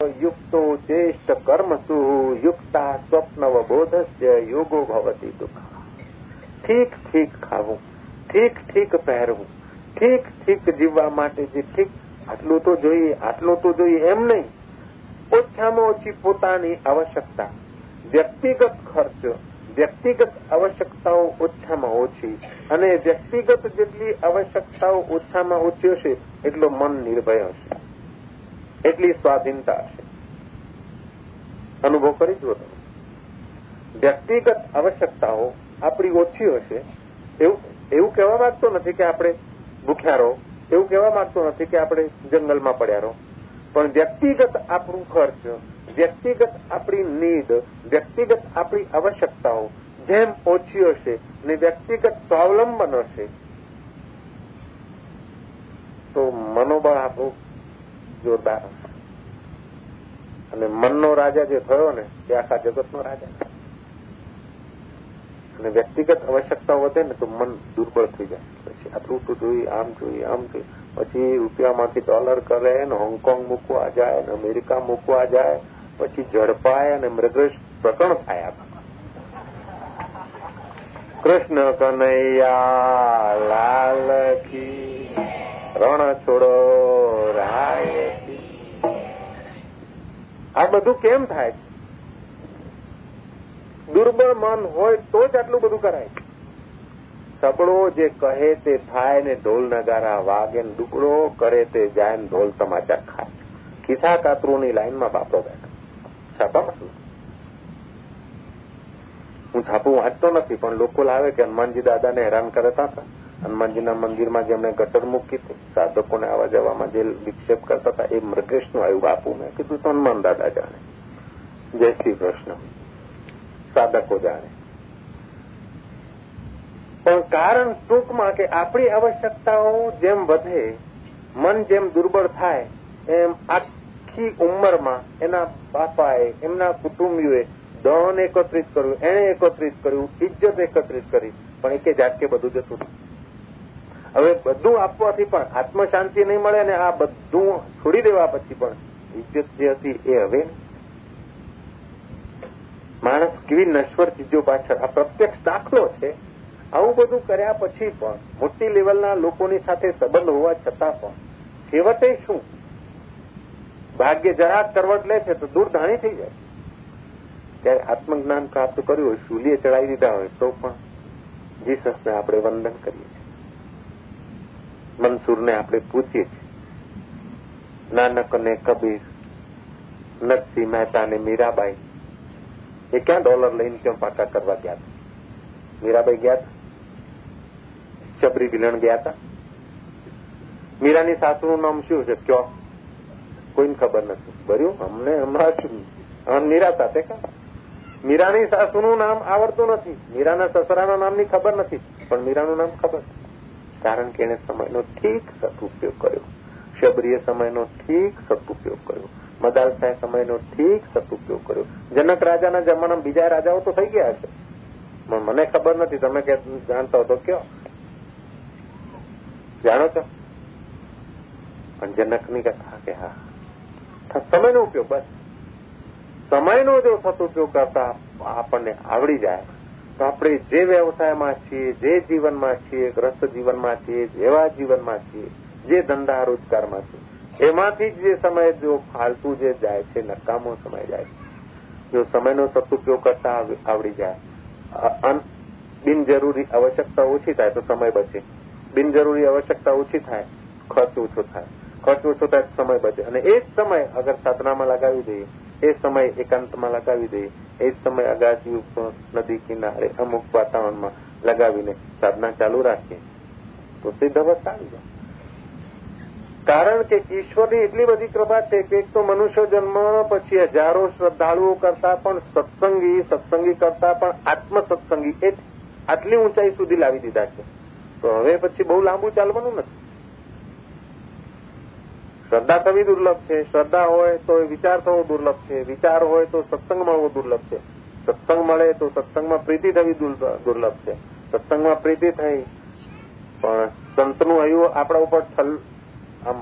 યુક્તો ચેષ્ટ કર્મસુ યુક્તા સ્વપ્નવબોધસ્ય યોગો ભવતી દુઃખ ઠીક ઠીક ખાવું ઠીક ઠીક પહેરવું ઠીક ઠીક જીવવા માટે જે ઠીક, આટલું તો જોઈએ, આટલું તો જોઈએ એમ નહીં. ઓછામાં ઓછી પોતાની આવશ્યકતા, વ્યક્તિગત ખર્ચ, વ્યક્તિગત આવશ્યકતાઓ ઓછામાં ઓછી અને વ્યક્તિગત જેટલી આવશ્યકતાઓ ઓછામાં ઓછી હશે, એટલો મન નિર્ભય હશે. એટલી સ્વાધીનતા હશે. અનુભવ કરી જુઓ તમે. વ્યક્તિગત આવશ્યકતાઓ આપણી ઓછી હશે. એવું એવું કહેવા માંગતો નથી કે આપણે ભૂખ્યા રહો એવું કહેવા માંગતો નથી કે આપણે જંગલમાં પડ્યા રહો પણ વ્યક્તિગત આપણું ખર્ચ, વ્યક્તિગત આપણી નીડ, વ્યક્તિગત આપણી આવશ્યકતાઓ જેમ ઓછી હશે ને વ્યક્તિગત સ્વાવલંબન હશે, તો મનોબળ આપણું જોરદાર. અને મનનો રાજા જે થયો ને તે આખા જગતનો રાજા. અને વ્યક્તિગત આવશ્યકતા વધે ને, તો મન દુર્બળ થઈ જાય. પછી આટલું તો જોઈએ આમ જોઈએ આમ જોઈએ પછી રૂપિયામાંથી ડોલર કરે ને, હોંગકોંગ મૂકવા જાય ને, અમેરિકા મૂકવા જાય, પછી ઝડપાય અને મૃગેશ પ્રકરણ થાય કૃષ્ણ કનૈયા, લાલ કી. રણ છોડો આ બધું કેમ થાય? દુર્બળ મન હોય તો જ આટલું બધું કરાય. સબળો જે કહે તે થાય ને ઢોલ નગારા વાગે ને દુકડો કરે તે જાય ને ઢોલ સમાચાર ખાય. ખિસ્સા કાતરુની લાઈનમાં બાપો બેઠા. છાપામાં શું હું છાપું વાંચતો નથી, પણ લોકો લાવે કે હનુમાનજી દાદાને હેરાન કરતા હતા હનુમાનજીના મંદિરમાં જેમણે ગટર મૂકી હતી, સાધકોને આવવા જવામાં જે વિક્ષેપ કરતા હતા, એ મૃગેશનું આવ્યું બાપુ કીધું તો હનુમાન દાદા જાણે. જય શ્રી કૃષ્ણ. સાધકો જાણે. પણ કારણ ટૂંકમાં કે આપણી આવશ્યકતાઓ જેમ વધે, મન જેમ દુર્બળ થાય, એમ આખી ઉંમરમાં એના બાપાએ, એમના કુટુંબીઓએ ધન એકત્રિત કર્યું, એણે એકત્રિત કર્યું ઇજ્જત એકત્રિત કરી, પણ એકે જાતકે બધું જતું હવે બધું આપવાથી પણ આત્મશાંતિ નહીં મળે અને આ બધું છોડી દેવા પછી પણ ઇજ્જત જે હતી એ હવે માણસ કેવી નશ્વર ચીજો પાછળ. આ પ્રત્યક્ષ દાખલો છે. આવું બધું કર્યા પછી પણ મોટી લેવલના લોકોની સાથે સંબંધ હોવા છતાં પણ છેવટે શું? ભાગ્ય જરા કરવટ લે છે તો દૂર ધાણી થઈ જાય. ત્યારે આત્મજ્ઞાન પ્રાપ્ત કર્યું હોય શૂલીએ ચડાવી દીધા હોય તો પણ જીસસને આપણે વંદન કરીએ મનસુરને આપણે પૂછીએ છીએ. નાનક ને કબીર, નરસિંહ મહેતા ને મીરાબાઈ, એ ક્યાં ડોલર લઈને ક્યાં પાકા કરવા ગયા હતા? મીરાબાઈ ગયા હતા? શબરી વિલણ ગયા હતા? મીરાની સાસુનું નામ શું છે? કયો? કોઈને ખબર નથી. ભર્યું? અમને હમણાં શું મીરા સાથે કા? મીરાની સાસુનું નામ આવડતું નથી. મીરાના સસરાના નામની ખબર નથી. પણ મીરાનું નામ ખબર કારણ કે એને સમયનો ઠીક સદુપયોગ કર્યો. શબરીએ સમયનો ઠીક સદુપયોગ કર્યો. મદાલસાએ સમયનો ઠીક સદુપયોગ કર્યો. જનક રાજાના જમાનામાં બીજા રાજાઓ તો થઈ ગયા હશે. પણ મને ખબર નથી, તમે કે જાણતા હો તો કયો. જાણો છો? પણ જનકની કથા કે હા. સમયનો ઉપયોગ બસ. સમયનો જો સદુપયોગ કરતા આપણને આવડી જાય. તો આપણે જે વ્યવસાયમાં છીએ, જે જીવનમાં છીએ ગ્રસ્ત જીવનમાં છીએ જેવા જીવનમાં છીએ, જે ધંધા રોજગારમાં છીએ, એમાંથી જ જે સમય, જો ફાલતુ જે જાય છે, નકામો સમય જાય છે. જો સમયનો સદુપયોગ કરતા આવડી જાય. બિનજરૂરી આવશ્યકતા ઓછી થાય તો સમય બચે. બિનજરૂરી આવશ્યકતા ઓછી થાય, ખર્ચ ઓછો થાય. ખર્ચ ઓછો થાય સમય બચે. અને એ જ સમય અગર સાધનામાં લગાવી દઈએ, એ સમય એકાંતમાં લગાવી દઈએ એ જ સમય અગાસી ઉપર નદી કિનારે અમુક વાતાવરણમાં લગાવીને સાધના ચાલુ રાખીએ. તો સિદ્ધ અવસ્થા આવી જાય. કારણ કે ઈશ્વરની એટલી બધી કૃપા છે કે એક તો મનુષ્ય જન્મ પછી હજારો શ્રદ્ધાળુઓ કરતા પણ સત્સંગી સત્સંગી કરતા પણ આત્મ સત્સંગી એ આટલી ઊંચાઈ સુધી લાવી દીધા છે. તો હવે પછી બહુ લાંબુ ચાલવાનું નથી. શ્રદ્ધા થવી દુર્લભ છે, શ્રદ્ધા હોય તો વિચાર થવો દુર્લભ છે, વિચાર હોય તો સત્સંગ મળવો દુર્લભ છે. સત્સંગ મળે તો સત્સંગમાં પ્રીતિ થવી દુર્લભ છે. સત્સંગમાં પ્રીતિ થઈ, પણ સંતનું હયું આપણા ઉપર આમ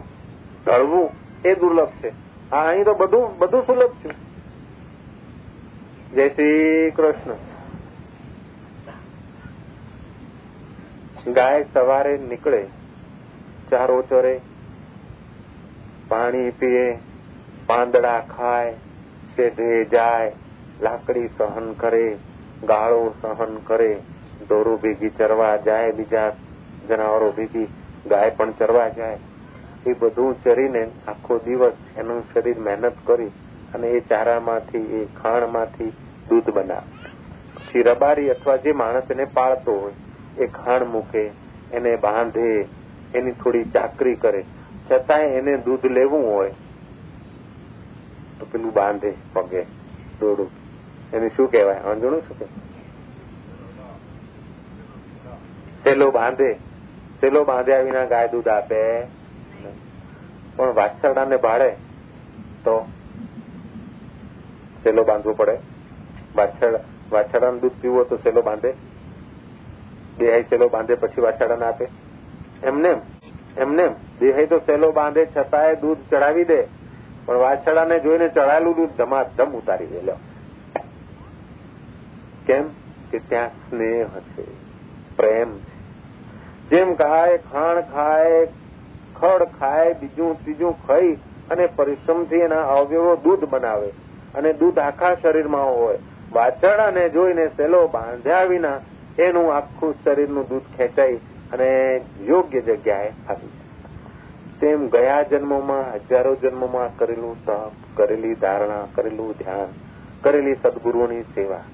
ઢળવું એ દુર્લભ છે. આ અહીં તો બધું બધું સુલભ છે. જય શ્રી કૃષ્ણ. ગાય સવારે નીકળે, ચારો ચરે પાણી પીએ, પાંદડા ખાય, શેઢે જાય, લાકડી સહન કરે, ગાળો સહન કરે, દોરો ભેગી ચરવા જાય, બીજા જનાવરો ભેગી ગાય પણ ચરવા જાય. એ બધું ચરીને આખો દિવસ એનું શરીર મહેનત કરી અને એ ચારામાંથી, એ ખાણમાંથી દૂધ બનાવે. પછી રબારી અથવા જે માણસ એને પાળતો હોય, એ ખાણ મૂકે, એને બાંધે, એની થોડી ચાકરી કરે. છતાંય એને દૂધ લેવું હોય, તો પેલું બાંધે પગે, દોડું. એને શું કહેવાય? અંજણું શું સેલો બાંધે. સેલો બાંધ્યા વિના ગાય દૂધ આપે. પણ વાછરડાને ભાડે, તો સેલો બાંધવો પડે. વાછરડા વાછરડાનું દૂધ પીવો તો સેલો બાંધે. દેહાઈ સેલો બાંધે, પછી વાછરડાને આપે. એમને એમને દેહાઈ તો સેલો બાંધે, છતાંય દૂધ ચડાવી દે. પણ વાછડાને જોઈને ચડાયેલું દૂધ ધમાધમ ઉતારી દે. લો. કેમ? કે ત્યાં સ્નેહ છે, પ્રેમ છે. જેમ ખાય, ખાણ ખાય, ખડ ખાય, બીજું ત્રીજું ખાઈ અને પરિશ્રમથી એના અવયવો દૂધ બનાવે અને દૂધ આખા શરીરમાં હોય. વાછડાને જોઈને સેલો બાંધ્યા વિના એનું આખું શરીરનું દૂધ ખેંચાઈ અને યોગ્ય જગ્યાએ આવી તેમ ગયા જન્મોમાં, હજારો જન્મોમાં કરેલું તપ, કરેલી ધારણા, કરેલું ધ્યાન, કરેલી સદગુરુઓની સેવા.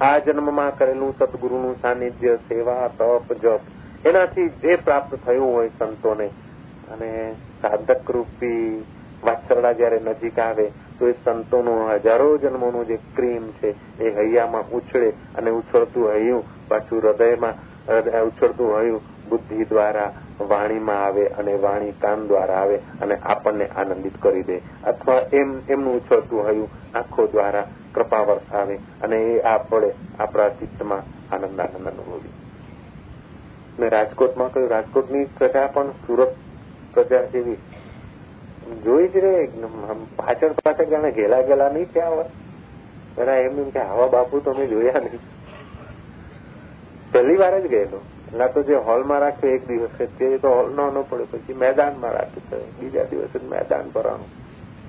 આ જન્મમાં કરેલું સદગુરુનું સાનિધ્ય, સેવા, તપ, જપ, એનાથી જે પ્રાપ્ત થયું હોય સંતોને. અને સાધક રૂપી વાછરડા જયારે નજીક આવે, તો એ સંતોનું હજારો જન્મોનું જે ક્રીમ છે, એ હૈયામાં ઉછળે અને ઉછળતું હૈયું, પાછું હૃદયમાં ઉછળતું હૈયું બુદ્ધિ દ્વારા વાણીમાં આવે અને વાણી કાન દ્વારા આવે અને આપણને આનંદિત કરી દે. અથવા એમ, એમનું ઉછળતું હયું, આંખો દ્વારા કૃપા વરસાવે અને એ આપણે આપણા ચિત્તમાં આનંદ આનંદ અનુભવી. મેં રાજકોટમાં કહ્યું, રાજકોટની પ્રજા પણ સુરત પ્રજા જેવી. જોઈ જ રે પાછળ પાછળ જાણે ઘેલા ઘેલા નહીં થયા હોય એના એમ એમ કે, આવા બાપુ તો મેં જોયા નહીં. પહેલી વાર જ ગયેલો. ના તો જે હોલમાં રાખ્યો એક દિવસે, તે તો હોલ નો પડે, પછી મેદાનમાં રાખ્યું બીજા દિવસે મેદાન ભરાણું.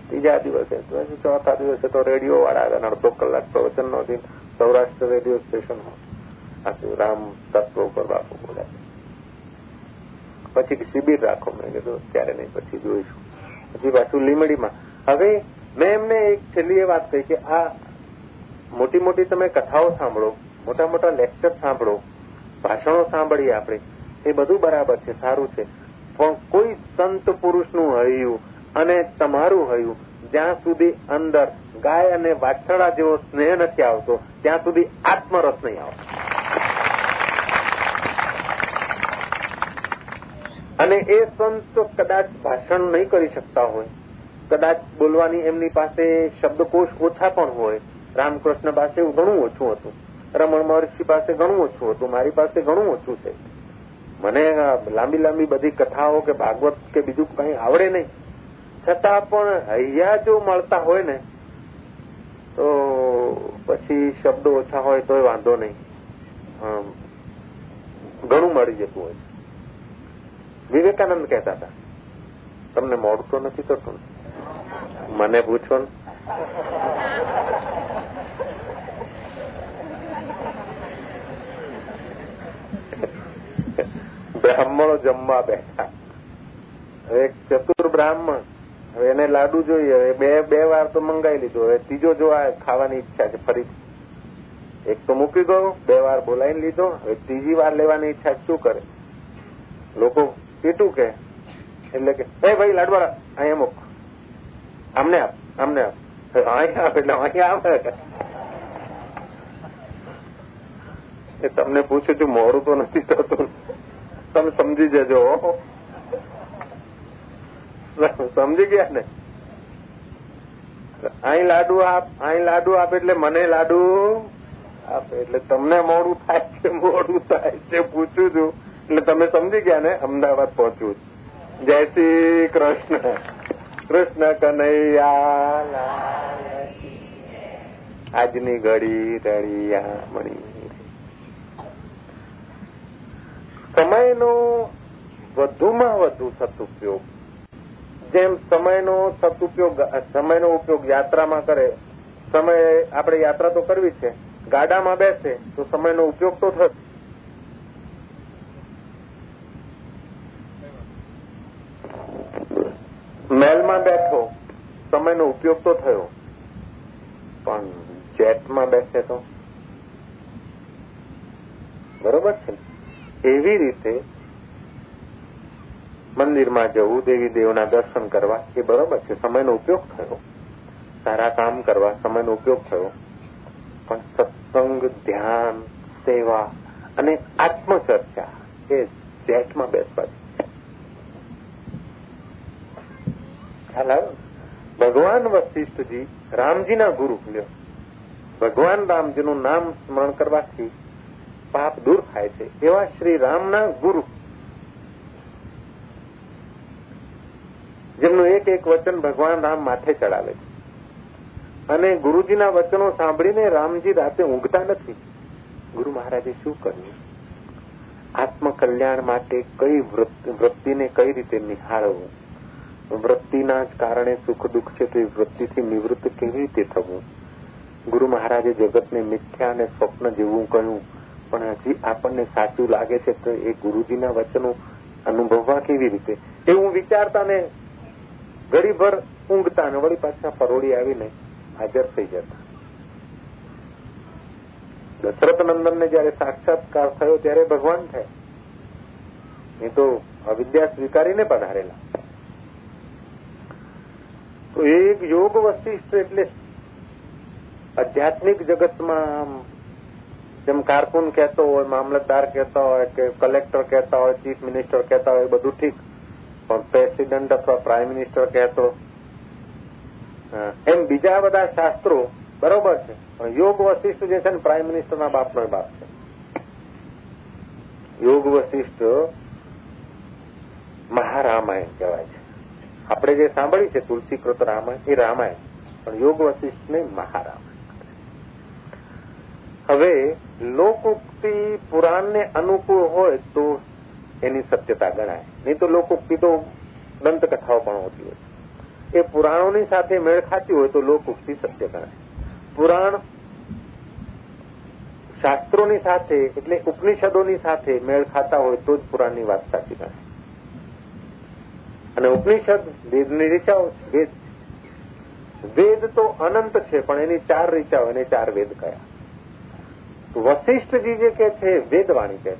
ત્રીજા દિવસે ચોથા દિવસે તો રેડિયો વાળા આવ્યા અડધો કલાક પ્રવચન નો દિન, સૌરાષ્ટ્ર રેડિયો સ્ટેશન આખું રામ તત્વ ઉપર બાપુ બોલ્યા. પછી શિબિર રાખો, મેં કીધું ત્યારે નહીં, પછી જોઈશું. પછી પાછું લીમડીમાં. હવે મેં એમને એક છેલ્લી એ વાત કહી કે આ મોટી મોટી તમે કથાઓ સાંભળો, મોટા મોટા લેક્ચર સાંભળો ભાષણો સાંભળીએ આપણે. એ બધું બરાબર છે, સારું છે. પણ કોઈ સંત પુરુષનું હૈયું અને તમારું હૈયું જ્યાં સુધી અંદર ગાય અને વાછરડા જેવો સ્નેહ નથી આવતો, ત્યાં સુધી આત્મરસ નહીં આવતો અને એ સંત કદાચ ભાષણ નહીં કરી શકતા હોય, કદાચ બોલવાની એમની પાસે શબ્દકોશ ઓછા પણ હોય, રામકૃષ્ણ પાસે ઘણું ઓછું હતું. રમણ મહર્ષિ પાસે ઘણું ઓછું હતું, મારી પાસે ઘણું ઓછું છે. મને લાંબી લાંબી બધી કથાઓ કે ભાગવત કે બીજું કઈ આવડે નહીં. છતાં પણ હૈયા જો મળતા હોય ને, તો પછી શબ્દો ઓછા હોય તોય વાંધો નહીં. ઘણું મળી જતું હોય વિવેકાનંદ કહેતા હતા, તમને મોડું નથી થતું મને પૂછો ને. બ્રાહ્મણો જમવા બેઠા. એક ચતુર બ્રાહ્મણ. હવે એને લાડુ જોઈએ. હવે બે બે વાર તો મંગાવી લીધો. હવે ત્રીજો જો ખાવાની ઈચ્છા છે ફરી એક તો મૂકી ગયો, બે વાર બોલાવીને લીધો. હવે ત્રીજી વાર લેવાની ઈચ્છા શું કરે? લોકો પીટું કે એટલે કે, એ ભાઈ, લાડવાળા, અહીંયા મૂક. આમને આપ આમને આપ. અહીંયા એટલે અહીંયા આવે. એ તમને પૂછું છું મોડું તો નથી થતું. તમે સમજી જજો. સમજી ગયા ને? અહીં લાડુ આપ, અહીં લાડુ આપ એટલે મને લાડુ આપ એટલે તમને મોડું થાય છે, મોડું થાય છે, પૂછું છું. એટલે તમે સમજી ગયા ને? અમદાવાદ પહોંચ્યું જય શ્રી કૃષ્ણ. કૃષ્ણ કનૈયા આજની ઘડી રળિયા મણી સમયનો વધુમાં વધુ સદુપયોગ. જેમ સમયનો સદુપયોગ, સમયનો ઉપયોગ યાત્રામાં કરે, સમય આપણે યાત્રા તો કરવી છે, ગાડામાં બેસે, તો સમયનો ઉપયોગ તો થશે. મહેલમાં બેઠો, સમયનો ઉપયોગ તો થયો. પણ જેટમાં બેસે તો? બરોબર છે એવી રીતે મંદિરમાં જવું, દેવી દેવના દર્શન કરવા, એ બરોબર છે. સમયનો ઉપયોગ થયો. સારા કામ કરવા સમયનો ઉપયોગ થયો. પણ સત્સંગ, ધ્યાન, સેવા અને આત્મચર્ચા એ જેટમાં બેસવા ખ્યાલ આવ્યો? ભગવાન વશિષ્ઠજી રામજીના ગુરુ ભગવાન રામજીનું નામ સ્મરણ કરવાથી પાપ દૂર થાય છે. એવા શ્રી રામના ગુરુ. જેમનું એક એક વચન ભગવાન રામ માથે ચડાવે છે. અને ગુરુજીના વચનો સાંભળીને રામજી રાતે ઊંઘતા નથી. ગુરુ મહારાજે શું કર્યું? આત્મકલ્યાણ માટે કઈ વૃત્તિને કઈ રીતે નિહાળવું? વૃત્તિના જ કારણે સુખ દુઃખ છે તો એ વૃત્તિથી નિવૃત્ત કેવી રીતે થવું? ગુરુ મહારાજે જગતને મિથ્યા અને સ્વપ્ન જેવું કહ્યું. પણ હજી આપણને સાચું લાગે છે તો એ ગુરુજીના વચનો અનુભવવા કેવી રીતે? એવું વિચારતા ને ઘડીભર ઊંઘતા ને વળી પાછા પરોળી આવીને હાજર થઈ જતા. દશરથ નંદનને જયારે સાક્ષાત્કાર થયો ત્યારે ભગવાન થયા. એ તો અવિદ્યા સ્વીકારીને પધારેલા તો એક યોગ વશિષ્ઠ એટલે આધ્યાત્મિક જગતમાં જેમ કારકુન કહેતો હોય, મામલતદાર કહેતા હોય કે કલેક્ટર કહેતા હોય, ચીફ મિનિસ્ટર કહેતા હોય બધું ઠીક. પણ પ્રેસિડેન્ટ અથવા પ્રાઇમ મિનિસ્ટર કહેતો. એમ બીજા બધા શાસ્ત્રો બરોબર છે. પણ યોગ વશિષ્ઠ જે છે ને પ્રાઇમ મિનિસ્ટરના બાપનો બાપ છે. યોગ વશિષ્ઠ મહારામાયણ કહેવાય છે. આપણે જે સાંભળ્યું છે તુલસીકૃત રામાયણ, એ રામાયણ. પણ યોગ વશિષ્ઠને મહારામાયણ. હવે લોકોક્તિ પુરાણને અનુકૂળ હોય તો એની સત્યતા ગણાય. નહીં તો લોકોક્તિ તો દંતકથાઓ પણ હોતી હોય. એ પુરાણોની સાથે મેળ ખાતી હોય તો લોકોક્તિ સત્ય ગણાય. પુરાણ શાસ્ત્રોની સાથે એટલે ઉપનિષદોની સાથે મેળ ખાતા હોય તો જ પુરાણની વાત સાચી ગણાય. અને ઉપનિષદ વેદની રીચાઓ વેદ વેદ તો અનંત છે, પણ એની ચાર રીચાઓ, એને ચાર વેદ કયા. વશિષ્ઠજી જે કે છે, વેદવાણી કે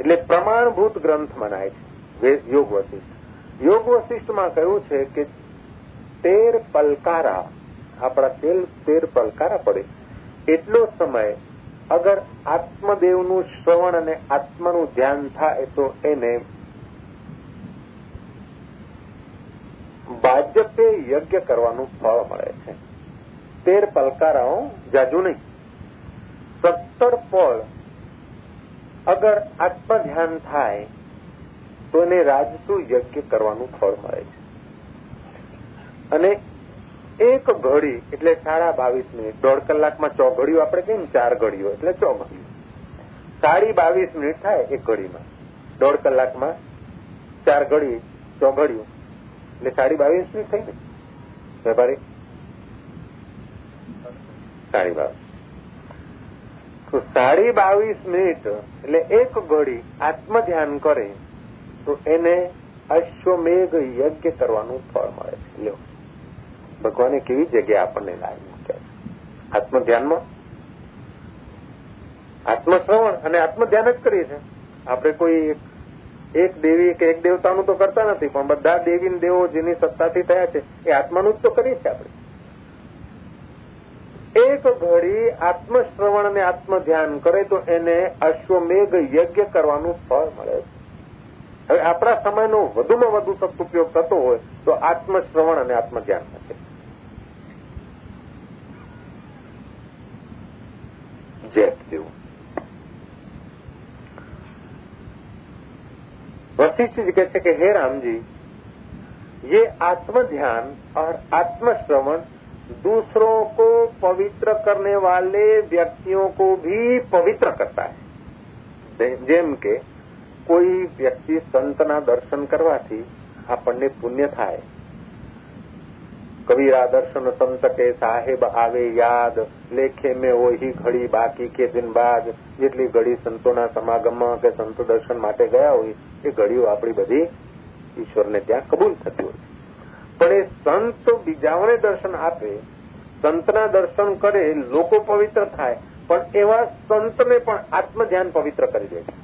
એટલે પ્રમાણભૂત ગ્રંથ મનાય છે યોગ વશિષ્ઠ યોગ વશિષ્ઠમાં કહ્યું છે કે તેર પલકારા, આપણા તેલ, તેર પલકારા પડે. એટલો સમય અગર આત્મદેવનું શ્રવણ અને આત્માનું ધ્યાન થાય તો એને ભાજપે યજ્ઞ કરવાનું ફળ મળે છે. તેર પલકારાઓ જાજુ નહીં. સત્તર પળ અગર આત્મ ધ્યાન થાય, તો એને રાજસુ યજ્ઞ કરવાનું ફળ મળે છે. અને એક ઘડી, એટલે સાડા બાવીસ મિનિટ, દોઢ કલાકમાં ચો ઘડીઓ આપણે કહીએ ને ચાર ઘડીઓ, એટલે ચો ઘડીઓ સાડી બાવીસ મિનિટ થાય એક ઘડીમાં. દોઢ કલાકમાં ચાર ઘડી ચો ઘડીઓ એટલે સાડી બાવીસ મિનિટ થઈ ને? વેપારી? સાડી બાવીસ. તો સાડી બાવીસ મિનિટ એટલે એક ઘડી આત્મ ધ્યાન કરે, તો એને અશ્વમેઘ યજ્ઞ કરવાનું ફળ મળે. છે લ્યો. ભગવાને કેવી જગ્યા આપણને લાવી મૂક્યા આત્મ ધ્યાનમાં આત્મશ્રવણ અને આત્મ ધ્યાન જ કરીએ છીએ. આપણે કોઈ એક દેવી કે એક દેવતાનું તો કરતા નથી, પણ બધા દેવી દેવો જેની સત્તાથી થયા છે, એ આત્માનું જ તો કરીએ છીએ આપણે. એક ઘડી આત્મશ્રવણ અને આત્મ ધ્યાન કરે તો એને અશ્વમેઘ યજ્ઞ કરવાનું ફળ મળે છે હવે આપણા સમયનો વધુમાં વધુ સદુપયોગ થતો હોય તો આત્મશ્રવણ અને આત્મ ધ્યાન છે જેટ જેવું વશિષ્ઠજી કહે છે કે હે રામજી ये आत्म ध्यान और आत्म श्रवण दूसरों को पवित्र करने वाले व्यक्तियों को भी पवित्र करता है જેમ કે કોઈ વ્યક્તિ સંતના દર્શન કરવાથી આપણને પુણ્ય થાય કબીરા દર્શન સંત કે સાહેબ આવે યાદ લેખે મેં ઓહી ઘડી બાકી કે દિન બાદ જેટલી ઘડી સંતોના સમાગમમાં કે સંત દર્શન માટે ગયા હોય એ ઘડીઓ આપણી બધી ઈશ્વરને ત્યાં કબૂલ થતી હોય પણ એ સંત બીજાઓને દર્શન આપે સંતના દર્શન કરે લોકો પવિત્ર થાય પણ એવા સંતને પણ આત્મ ધ્યાન પવિત્ર કરી દે છે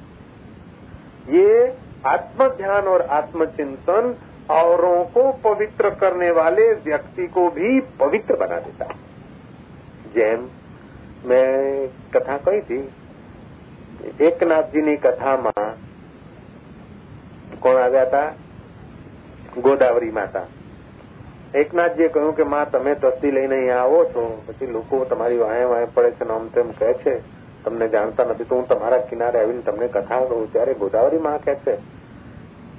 ये आत्म ध्यान और आत्मचिंतन औरों को पवित्र करने वाले व्यक्ति को भी पवित्र बना देता है જેમ મેં કથા કહી હતી એકનાથજીની કથામાં કોણ આવ્યા હતા ગોદાવરી માતા એકનાથજીએ કહ્યું કે, માં, તમે તસ્તી લઈને અહીંયા આવો છો. પછી લોકો તમારી વાંહે વાંહે પડે છે આમ તેમ કહે છે. તમને જાણતા નથી. તો હું તમારા કિનારે આવીને તમને કથા કહું. ત્યારે ગોદાવરી માં કહે છે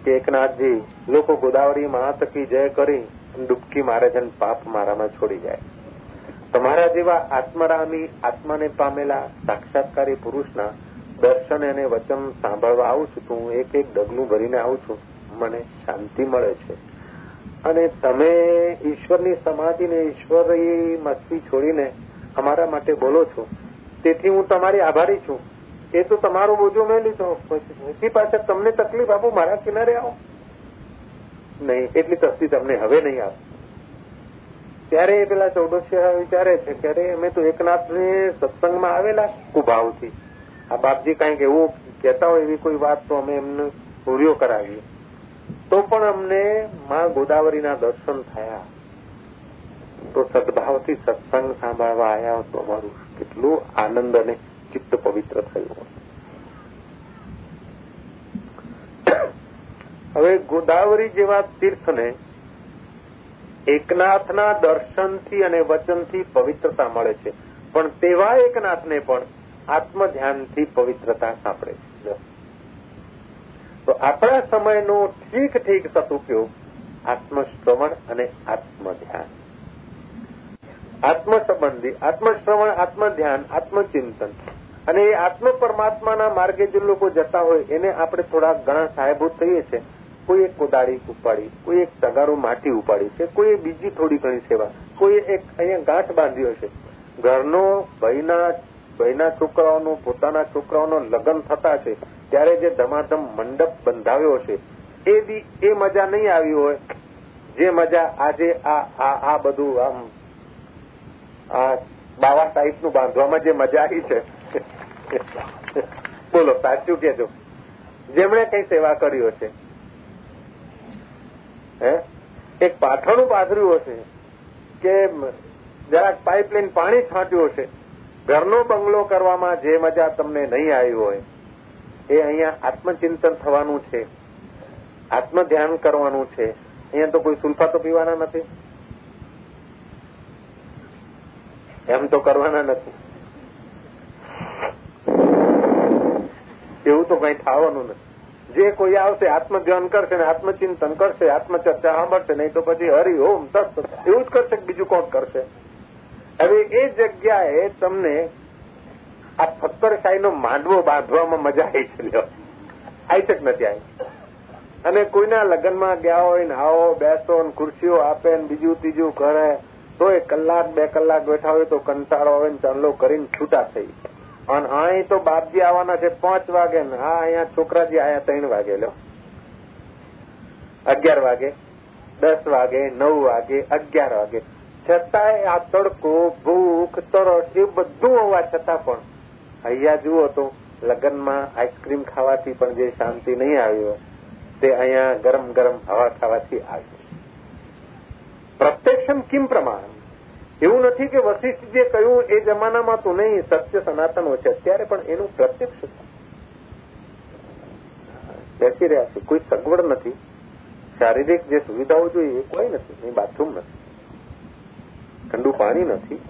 કે એકનાથજી લોકો ગોદાવરી માં તકી જય કરી ડૂબકી મારે છે પાપ મારામાં છોડી જાય. તમારા જેવા આત્મરામી આત્માને પામેલા સાક્ષાત્કારી પુરુષના દર્શન અને વચન સાંભળવા આવું છું. તો હું એક એક ડગલું ભરીને આવું છું. મને શાંતિ મળે છે. અને તમે ઈશ્વરની સમાધિને ઈશ્વરની મસ્તી છોડીને અમારા માટે બોલો છો. તેથી હું તમારી આભારી છું. એ તો તમારો બોજો મેં લીધો. પછી પાછળ તમને તકલીફ આપું, મારા કિનારે આવો. નહીં, એટલી તસ્તી તમને હવે નહીં આપ ત્યારે એ પેલા ચૌદસિયા વિચારે છે ત્યારે અમે તો એકનાથને સત્સંગમાં આવેલા કુભાવથી. આ બાપજી કાંઈક એવું કહેતા હોય એવી કોઈ વાત તો અમે એમને પૂર્યો કરાવીએ. તો પણ અમને માં ગોદાવરીના દર્શન થયા. તો સદભાવથી સત્સંગ સાંભળવા આવ્યા તો અમારું કેટલું આનંદ અને ચિત્ત પવિત્ર થયું હવે ગોદાવરી જેવા તીર્થને એકનાથના દર્શનથી અને વચનથી પવિત્રતા મળે છે. પણ તેવા એકનાથને પણ આત્મ ધ્યાનથી પવિત્રતા સાંપડે છે. તો આપણા સમયનો ઠીક ઠીક સદુપયોગ આત્મશ્રવણ અને આત્મધ્યાન. આત્મ સંબંધી આત્મશ્રવણ, આત્મધ્યાન, આત્મચિંતન. અને એ આત્મ પરમાત્માના માર્ગે જે લોકો જતા હોય એને આપણે થોડા ઘણા સાહેબૂત થઈએ છીએ કોઈ એક કોદાળી ઉપાડી, કોઈ એક તગારું માટી ઉપાડી છે, કોઈ બીજી થોડી ઘણી સેવા, કોઈ એક અહીંયા ગાંઠ બાંધ્યો છે ઘરનો ભાઈના ભાઈના છોકરાઓનું, પોતાના છોકરાઓનો લગ્ન થતા છે. ત્યારે જે ધમાધમ મંડપ બંધાવ્યો છે, એ બી એ મજા નહીં આવી હોય. જે મજા આજે આ આ બધું આમ, આ બાવા ટાઈપનું બાંધવામાં જે મજા આવી છે. બોલો, સાચું કેજો જેમણે કઈ સેવા કર્યો છે હે? એક પાથરણું પાથર્યું હશે કે જરાક પાઇપલાઇન પાણી છાંટ્યું હશે. ઘરનો બંગલો કરવામાં જે મજા તમને નહીં આવી હોય. એ અહીંયા આત્મચિંતન થવાનું છે. આત્મ ધ્યાન કરવાનું છે. અહીંયા તો કોઈ સુલ્ફા તો પીવાના નથી. એમ તો કરવાના નથી. એવું તો કઈ થવાનું નથી. જે કોઈ આવશે, આત્મધ્યાન કરશે ને આત્મચિંતન કરશે, આત્મચર્ચા સાંભળશે, નહીં તો પછી હરિ ઓમ તત્વ એવું જ કરશે બીજું કોણ કરશે? હવે એ જગ્યાએ તમને આ ફક્કરશાહીનો માંડવો બાંધવામાં મજા આવી છે લ્યો. નથી આવી અને કોઈના લગ્નમાં ગયા હોય ને આવો, બેસો ને ખુરશીઓ આપે ને બીજું ત્રીજું કરે તો એ કલાક બે કલાક બેઠા હોય તો કંટાળો આવે ને ચાંદલો કરીને છૂટા થઈ અને અહીં તો બાપજી આવવાના છે પાંચ વાગે ને હા અહીંયા છોકરાજી આયા ત્રણ વાગે લો અગિયાર વાગે, દસ વાગે, નવ વાગે, અગિયાર વાગે. છતાંય આ તડકો, ભૂખ, તરસ, એ બધું હોવા છતાં પણ અહીંયા જુઓ તો લગ્નમાં આઈસ્ક્રીમ ખાવાથી પણ જે શાંતિ નહીં આવ્યો તે અહીંયા ગરમ ગરમ હવા ખાવાથી આવ્યો પ્રત્યક્ષમ કિમ પ્રમાણ? એવું નથી કે વશિષ્ઠજીએ કહ્યું, એ જમાનામાં તો નહીં, સત્ય સનાતન છે. અત્યારે પણ એનું પ્રત્યક્ષ બેસી રહ્યા છે. કોઈ સગવડ નથી. શારીરિક જે સુવિધાઓ જોઈએ એ કોઈ નથી. અહીં બાથરૂમ નથી. ઠંડુ પાણી નથી.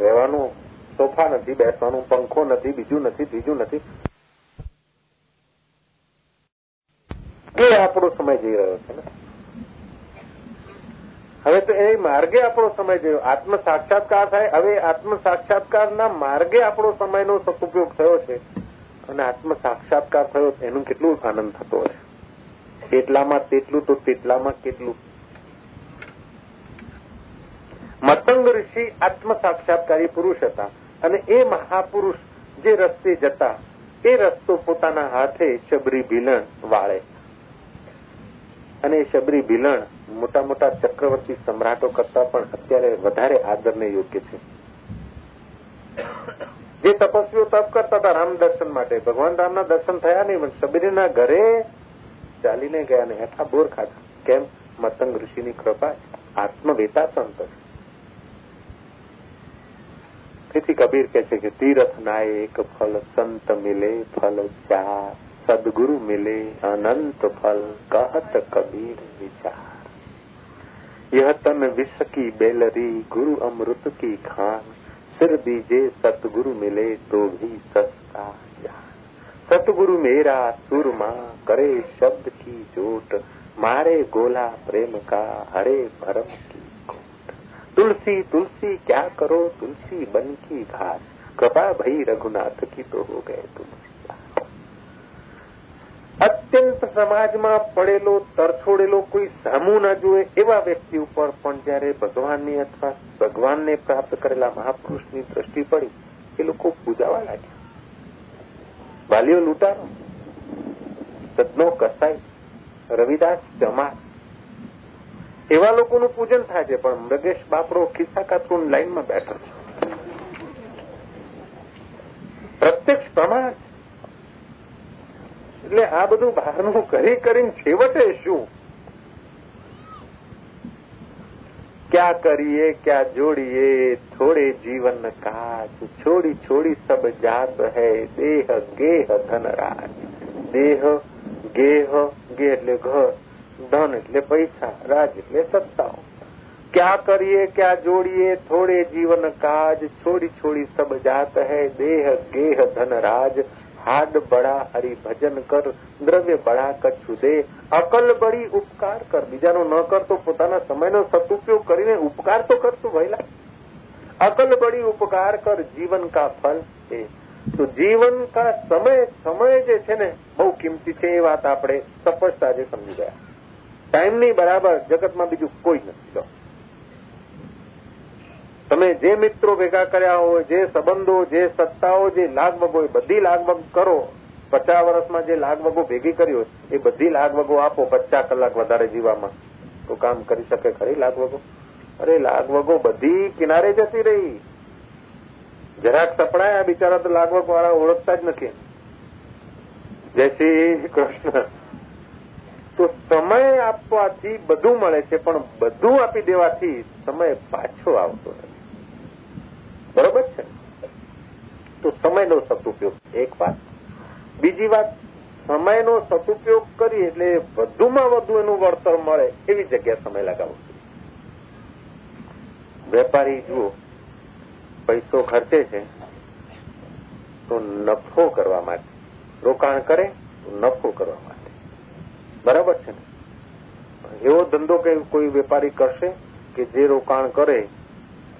રહેવાનું સોફા નથી, બેસવાનું, પંખો નથી, બીજું નથી, ત્રીજું નથી. એ આપણો સમય જઈ રહ્યો છે ને. હવે તો એ માર્ગે આપણો સમય ગયો આત્મ સાક્ષાત્કાર થાય. હવે આત્મ સાક્ષાત્કારના માર્ગે આપણો સમયનો સદુપયોગ થયો છે. અને આત્મ સાક્ષાત્કાર થયો એનું કેટલું આનંદ થતો હોય. એટલામાં તેટલું તો તેટલામાં કેટલું. મતંગ ઋષિ આત્મ સાક્ષાત્કારી પુરુષ હતા. અને એ મહાપુરુષ જે રસ્તે જતા, એ રસ્તો પોતાના હાથે શબરી ભીલણ વાળે. અને શબરી ભીલણ મોટા મોટા ચક્રવર્તી સમ્રાટો કરતા પણ અત્યારે વધારે આદરને યોગ્ય છે. જે તપસ્વીઓ તપ કરતા હતા રામ દર્શન માટે, ભગવાન રામના દર્શન થયા નહીં શબરીના ઘરે ચાલીને ગયા ને હેઠા બોર ખાધા. કેમ? મતંગ ઋષિની કૃપા, આત્મવેતા સંત इसी कबीर कैसे कि तीर्थ नायक एक फल संत मिले, फल चार। सदगुरु मिले, अनंत फल कहत कबीर विचार। यह तन विष की बेलरी, गुरु अमृत की खान। सिर दीजे सतगुरु मिले तो भी सस्ता जान सतगुरु मेरा सुरमा, करे शब्द की चोट मारे गोला प्रेम का, हरे भरम की तुलसी तुलसी क्या करो तुलसी बन की घास कृपा भई रघुनाथ की तो हो गए तुलसी અત્યંત સમાજમાં પડેલો તરછોડેલો કોઈ સામું ન જુએ એવા વ્યક્તિ ઉપર પણ જયારે ભગવાનની અથવા ભગવાનને પ્રાપ્ત કરેલા મહાપુરુષની દ્રષ્ટિ પડી એ લોકો પૂજાવા લાગ્યા વાલીઓ લૂંટારો સદનો કસાઈ રવિદાસ જમા એવા લોકોનું પૂજન થાય છે, પણ મૃગેશ બાપરો ખિસ્સા કાતરું લાઈનમાં બેઠો છે. પ્રત્યક્ષ પ્રમાણ એટલે આ બધું બહારનું કરી કરીને છેવટે શું? ક્યાં કરીએ, ક્યાં જોડીએ, થોડે જીવન કાચ, છોડી છોડી સબ જાત હૈ, દેહ, ગેહ, ધનરાજ. દેહ, ગેહ, ગે એટલે ઘર ધન એટલે પૈસા, રાજ એટલે સત્તાઓ. ક્યાં કરીએ, ક્યાં જોડીએ, થોડે જીવન કાજ, છોડી છોડી સબ જાત હૈ, દેહ ગેહ ધન રાજ. હાડ બળા હરી ભજન કર, દ્રવ્ય બળા કચ્છુ દે. અકલ બળી ઉપકાર કર. બીજાનો ન કરતો પોતાના સમયનો સદુપયોગ કરીને ઉપકાર તો કરશું ભયલા અકલ બળી ઉપકાર કર, જીવન કા ફલ છે તો જીવન કા સમય સમય જે છે ને, બહુ કિંમતી છે એ વાત આપણે સ્પષ્ટતા જે સમજી ગયા. ટાઈમની બરાબર જગતમાં બીજું કોઈ નથી. લો. તમે જે મિત્રો ભેગા કર્યા હોય, જે સંબંધો, જે સત્તાઓ, જે લાગવગો એ બધી લાગવગ કરો. પચાસ વર્ષમાં જે લાગવગો ભેગી કરી હોય, એ બધી લાગવગો આપો. પચાસ કલાક વધારે જીવામાં. તો કામ કરી શકે ખરી લાગવગો અરે લાગવગો બધી કિનારે જતી રહી. જરાક સપડાય બિચારા તો લાગવગ વાળા ઓળખતા જ નથી. જય શ્રી કૃષ્ણ. તો સમય આપવાથી બધું મળે છે, પણ બધું આપી દેવાથી સમય પાછો આવતો નથી. બરોબર છે? તો સમયનો સદુપયોગ, એક વાત. બીજી વાત, સમયનો સદુપયોગ કરી એટલે વધુમાં વધુ એનું વળતર મળે, એવી જગ્યાએ સમય લગાવવો વેપારી જુઓ, પૈસો ખર્ચે છે, તો નફો કરવા માટે. રોકાણ કરે, તો નફો કરવા બરાબર છે ને? એવો ધંધો કે કોઈ વેપારી કરશે કે જે રોકાણ કરે,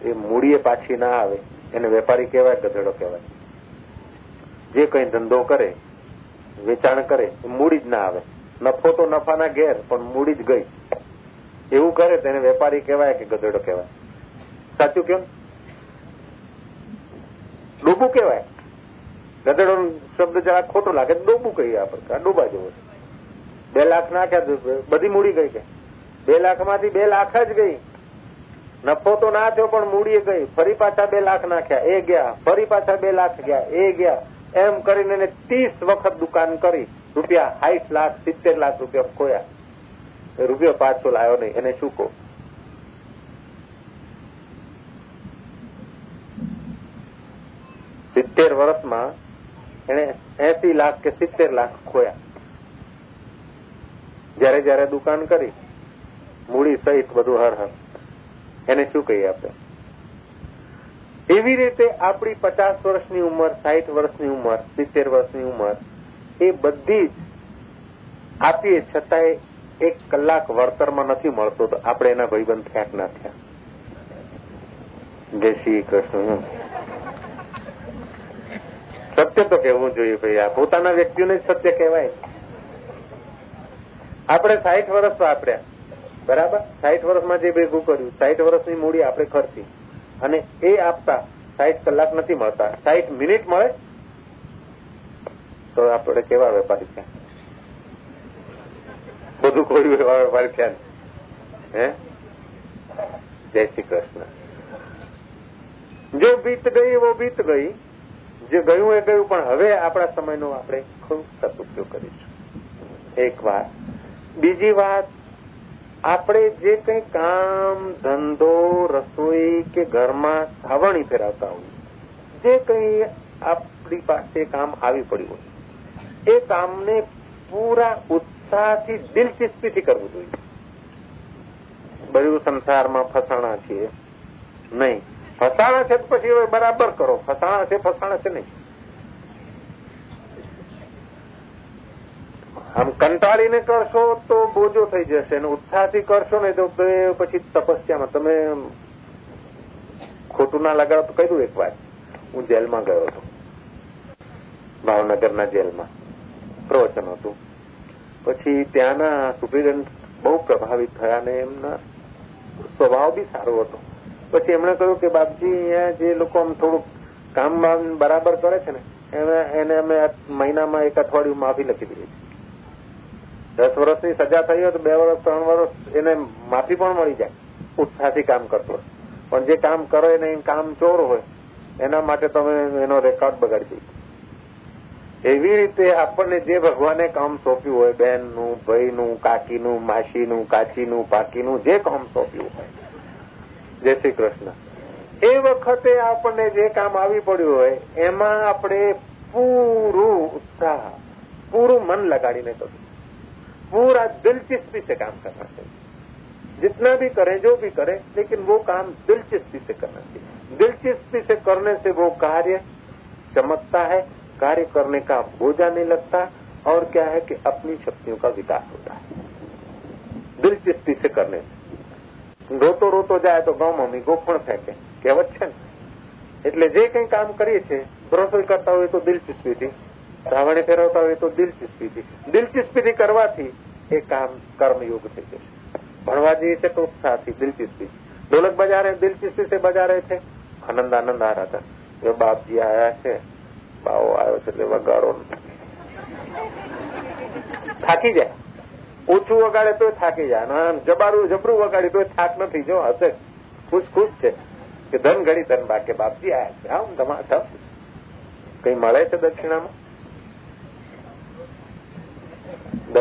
એ મૂડીએ પાછી ના આવે. એને વેપારી કહેવાય ગધેડો કહેવાય. જે કઈ ધંધો કરે, વેચાણ કરે, એ મૂડી જ ના આવે. નફો તો નફાના ઘેર, પણ મૂડી જ ગઈ. એવું કરે તેને વેપારી કહેવાય કે ગધેડો કહેવાય. સાચું કેમ? ડૂબું કહેવાય. ગધેડો શબ્દ જરા ખોટો લાગે, ડોબું કહીએ આપણે ડૂબા જેવો બે લાખ નાખ્યા બધી મૂડી ગઈ કે? બે લાખમાંથી બે લાખ જ ગઈ. નફો તો ના થયો, પણ મૂડી ગઈ. ફરી પાછા બે લાખ નાખ્યા. એ ગયા. ફરી પાછા બે લાખ ગયા. એ ગયા. એમ કરીને એને ત્રીસ વખત દુકાન કરી. રૂપિયા સાઠ લાખ, સિત્તેર લાખ રૂપિયા ખોયા. રૂપિયો પાછો લાવ્યો નહીં. એને શું કહું? સિત્તેર વર્ષમાં એને એસી લાખ કે સિત્તેર લાખ ખોયા. જયારે જયારે દુકાન કરી, મૂડી સહિત બધું હર હર. એને શું કહીએ આપણે? એવી રીતે આપણી પચાસ વર્ષની ઉંમર સાઠ વર્ષની ઉંમર, સિત્તેર વર્ષની ઉંમર, એ બધી જ આપીએ છતાંય એક કલાક વળતરમાં નથી મળતો તો આપણે એના ભાઈબંધ ક્યાંક ના થયા. જય શ્રી કૃષ્ણ. સત્ય તો કહેવું જોઈએ ભાઈ, આ પોતાના વ્યક્તિઓને જ સત્ય કહેવાય. આપણે સાઠ વર્ષ વાપર્યા. બરાબર? સાઠ વર્ષમાં જે ભેગું કર્યું સાઠ વર્ષની મૂડી આપણે ખર્ચી. અને એ આપતા સાઠ કલાક નથી મળતા. સાઠ મિનિટ મળે? તો આપણે કેવા વેપારી થયા? બધું એવા વેપારી થયા હે? જય શ્રી કૃષ્ણ. જો બીત ગઈ, એવો બીત ગઈ. જે ગયું એ ગયું, પણ હવે આપણા સમયનો આપણે ખૂબ સદુપયોગ કરીશું. એક વાત. બીજી વાત, આપણે જે કંઈ કામ, ધંધો, રસોઈ કે ઘરમાં સાવણી ફેરવતા હોય જે કંઈ આપણી પાસે કામ આવી પડ્યું હોય, એ કામને પૂરા ઉત્સાહથી દિલચસ્પીથી કરવું જોઈએ. બધું સંસારમાં ફસાણા છીએ નહીં. ફસાણા છે તો પછી હવે બરાબર કરો. ફસાણા છે ફસાણા છે નહીં. આમ કંટાળીને કરશો તો બોજો થઈ જશે અને ઉત્સાહથી કરશો ને તો પછી તપસ્યામાં. તમે ખોટું ના લગાડો તો કહ્યું એક વાત. હું જેલમાં ગયો હતો. ભાવનગરના જેલમાં. પ્રવચન હતું. પછી ત્યાંના સુપ્રિન્ટેન્ડન્ટ બહુ પ્રભાવિત થયા અને એમના સ્વભાવ બી સારો હતો. પછી એમણે કહ્યું કે બાપજી, અહીંયા જે લોકો આમ થોડુંક કામ બરાબર કરે છે ને, એને અમે મહિનામાં એક અઠવાડિયું માફી લખી દઈએ દસ વર્ષની સજા થઈ હોય તો બે વર્ષ, ત્રણ વર્ષ એને માફી પણ મળી જાય. ઉત્સાહથી કામ કરતો પણ જે કામ કરે ને કામ ચોર હોય, એના માટે તમે એનો રેકોર્ડ બગાડી દઈ એવી રીતે આપણને જે ભગવાને કામ સોંપ્યું હોય, બહેનનું, ભાઈનું, કાકીનું, માસીનું, કાચીનું, પાકીનું, જે કામ સોંપ્યું હોય, જય શ્રી કૃષ્ણ. એ વખતે આપણને જે કામ આવી પડ્યું હોય, એમાં આપણે પૂરું ઉત્સાહ, પૂરું મન લગાડીને કરવું. पूरा दिलचस्पी से काम करना चाहिए जितना भी करें जो भी करें लेकिन वो काम दिलचस्पी से करना चाहिए दिलचस्पी से करने से वो कार्य चमकता है कार्य करने का बोझा नहीं लगता और क्या है कि अपनी शक्तियों का विकास होता है दिलचस्पी से करने से રોતો રોતો જાય તો ગામ મમ્મી ગોફણ ફેંકે કહેવત છે ને એટલે જે કંઈ કામ કરીએ છીએ રસોઈ કરતા હોય તો દિલચસ્પીથી રાવણે ફેરવતા હોય તો દિલચસ્પીથી દિલચસ્પીથી કરવાથી એ કામ કર્મયોગ થઈ જશે ભણવા જઈએ છે તો ઉત્સાહથી દિલચસ્પી ઢોલક બજારે દિલચસ્પી से બજારે છે આનંદ આનંદ આ રહ્યા જો બાપજી આયા છે બાવો આવ્યો છે એટલે વગાડો થાકી જાય ઓછું વગાડે તો થાકી જાય અને જબારું જબરું વગાડી તો થાક નથી જો હશે ખુશ ખુશ છે કે ધન ઘડી ધન બાકે બાપજી આયા છે આમ ધમાધમ કઈ મળે છે દક્ષિણામાં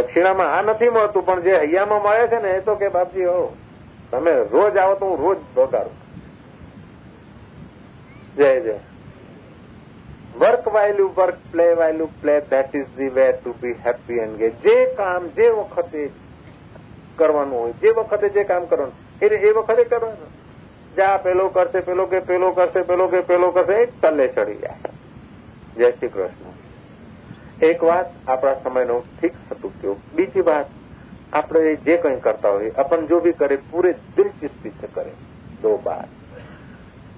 દક્ષિણામાં આ નથી મળતું, પણ જે હૈયામાં મળે છે ને, એ તો કે, બાપજી, હો, તમે રોજ આવો તો હું રોજ ધોકારું જય જય. વર્ક વાયલું work play વાયલું play that is the way to be happy and gay જે કામ, જે વખતે કરવાનું હોય, જે વખતે જે કામ કરવાનું એટલે એ વખતે કરવાનું. જા, પેલો કરશે, પેલો કે, પેલો કરશે, પેલો કે, પેલો કરશે, એ તલ્લે ચડી જાય. જય શ્રી કૃષ્ણ. एक बात अपना समय नो ठीक સદુપયોગ બીજી बात आप જે कहीं करता हो अपन जो भी करे पूरे दिलचस्पी से करें दो बात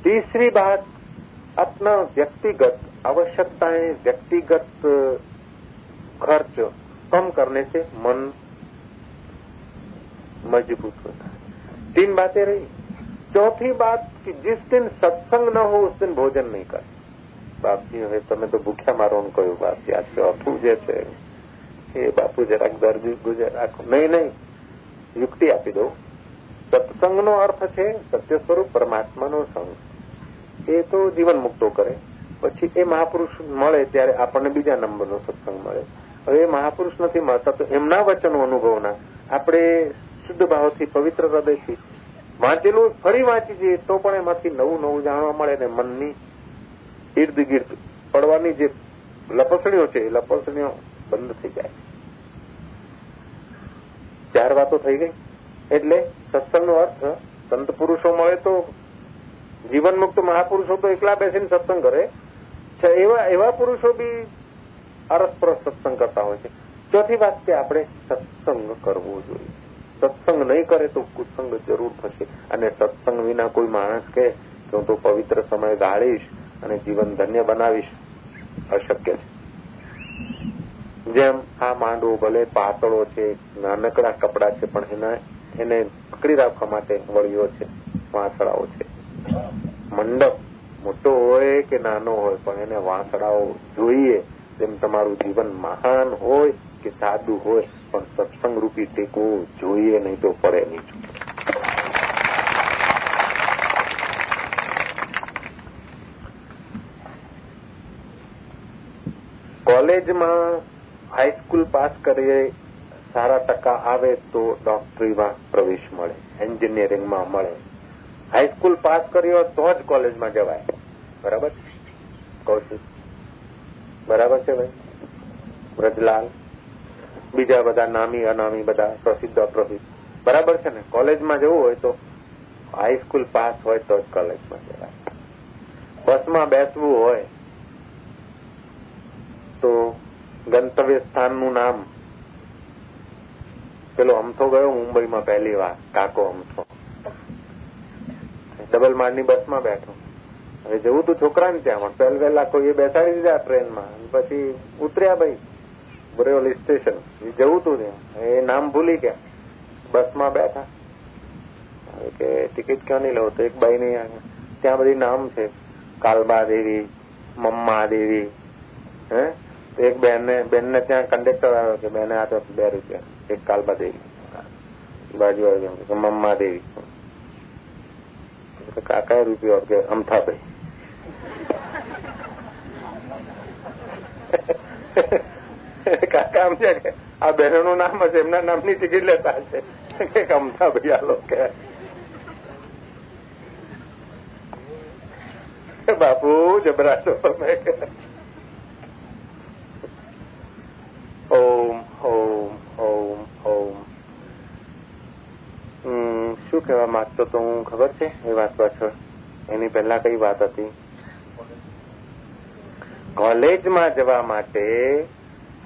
तीसरी बात अपना व्यक्तिगत आवश्यकताएँ व्यक्तिगत खर्च कम करने से मन मज़बूत होता है तीन बातें रही चौथी बात कि जिस दिन सत्संग न हो उस दिन भोजन नहीं करें બાપજી, હવે તમે તો ભૂખ્યા મારવાનું કહ્યું બાપજી. આ ચોથું જે છે, એ બાપુ જરાક દર્દી ગુજર રાખો. નહીં નહીં. યુક્તિ આપી દઉં. સત્સંગનો અર્થ છે સત્ય સ્વરૂપ પરમાત્માનો સંગ. એ તો જીવન મુક્તો કરે. પછી એ મહાપુરુષ મળે ત્યારે આપણને બીજા નંબરનો સત્સંગ મળે. હવે એ મહાપુરુષ નથી મળતા તો એમના વચનો અનુભવના. આપણે શુદ્ધ ભાવથી પવિત્ર હૃદયથી વાંચેલું ફરી વાંચી જઈએ તો પણ એમાંથી નવું નવું જાણવા મળે ને મનની ઇર્દ ગિર્દ પડવાની જે લપસણીઓ છે, એ લપસણીઓ બંધ થઈ જાય. ચાર વાતો થઈ ગઈ. એટલે સત્સંગનો અર્થ, સંત પુરુષો મળે તો જીવન મુક્ત મહાપુરુષો તો એકલા બેસીને સત્સંગ કરે. એવા એવા પુરુષો બી અરસપરસ સત્સંગ કરતા હોય છે. ચોથી વાત કે આપણે સત્સંગ કરવો જોઈએ. સત્સંગ નહીં કરે તો કુસંગ જરૂર થશે. અને સત્સંગ વિના કોઈ માણસ કે તો પવિત્ર સમય ગાળીશ અને જીવન ધન્ય બનાવીશ, અશક્ય છે. જેમ આ માંડવો ભલે પાતળો છે, નાનકડા કપડા છે, પણ એના, એને પકડી રાખવા માટે વળીઓ છે, વાંસળાઓ છે. મંડપ મોટો હોય કે નાનો હોય, પણ એને વાંસળાઓ જોઈએ. તેમ તમારું જીવન મહાન હોય કે સાદું હોય, પણ સત્સંગ રૂપી ટેકો જોઈએ, નહીં તો પડે નહીં. કોલેજમાં હાઈસ્કૂલ પાસ કરીએ, સારા ટકા આવે તો ડોક્ટરીમાં પ્રવેશ મળે એન્જિનિયરિંગમાં મળે. હાઈસ્કૂલ પાસ કર્યો તો જ કોલેજમાં જવાય. બરાબર? કૌશિક? બરાબર છે ભાઈ? વ્રજલાલ? બીજા બધા નામી, અનામી બધા પ્રસિદ્ધ અપ્રસિદ્ધ. બરાબર છે ને? કોલેજમાં જવું હોય તો હાઈસ્કૂલ પાસ હોય તો જ કોલેજમાં જવાય. બસમાં બેસવું હોય તો ગંતવ્ય સ્થાનનું નામ. પેલો અમથો ગયો, મુંબઈમાં પહેલી વાર, કાકો અમથો. ડબલ માળની બસમાં બેઠો. હવે જવું તું છોકરાને ત્યાં, પણ પહેલ વહેલા કોઈએ બેસાડી દીધા ટ્રેનમાં. પછી ઉતર્યા ભાઈ બોરેવલી સ્ટેશન. જવું તું ત્યાં. એ નામ ભૂલી ગયા. બસમાં બેઠા. કે ટિકિટ ક્યાં નહીં લઉં? તો એક ભાઈ નહીં ત્યાં બધી નામ છે. કાલબા દેવી મમ્મા દેવી હે? એક બેન બેનને ત્યાં કંડક્ટર આવ્યો છે. બેને આ તો બે રૂપિયા એક કાલબા દેવી. બાજુ આવી મમ્મા દેવી. કાકા રૂપિયો કે અમથાભાઈ. કાકા સમજ્યા કે આ બહેનોનું નામ હશે, એમના નામની ટિકિટ લેતા હશે. કે અમથાભાઈ આ લોકો બાપુ જબરાશો ઓમ ઓમ ઓમ ઓમ. શું કહેવા માંગતો તો હું, ખબર છે એ વાત પાછળ? એની પહેલા કઈ વાત હતી? કોલેજમાં જવા માટે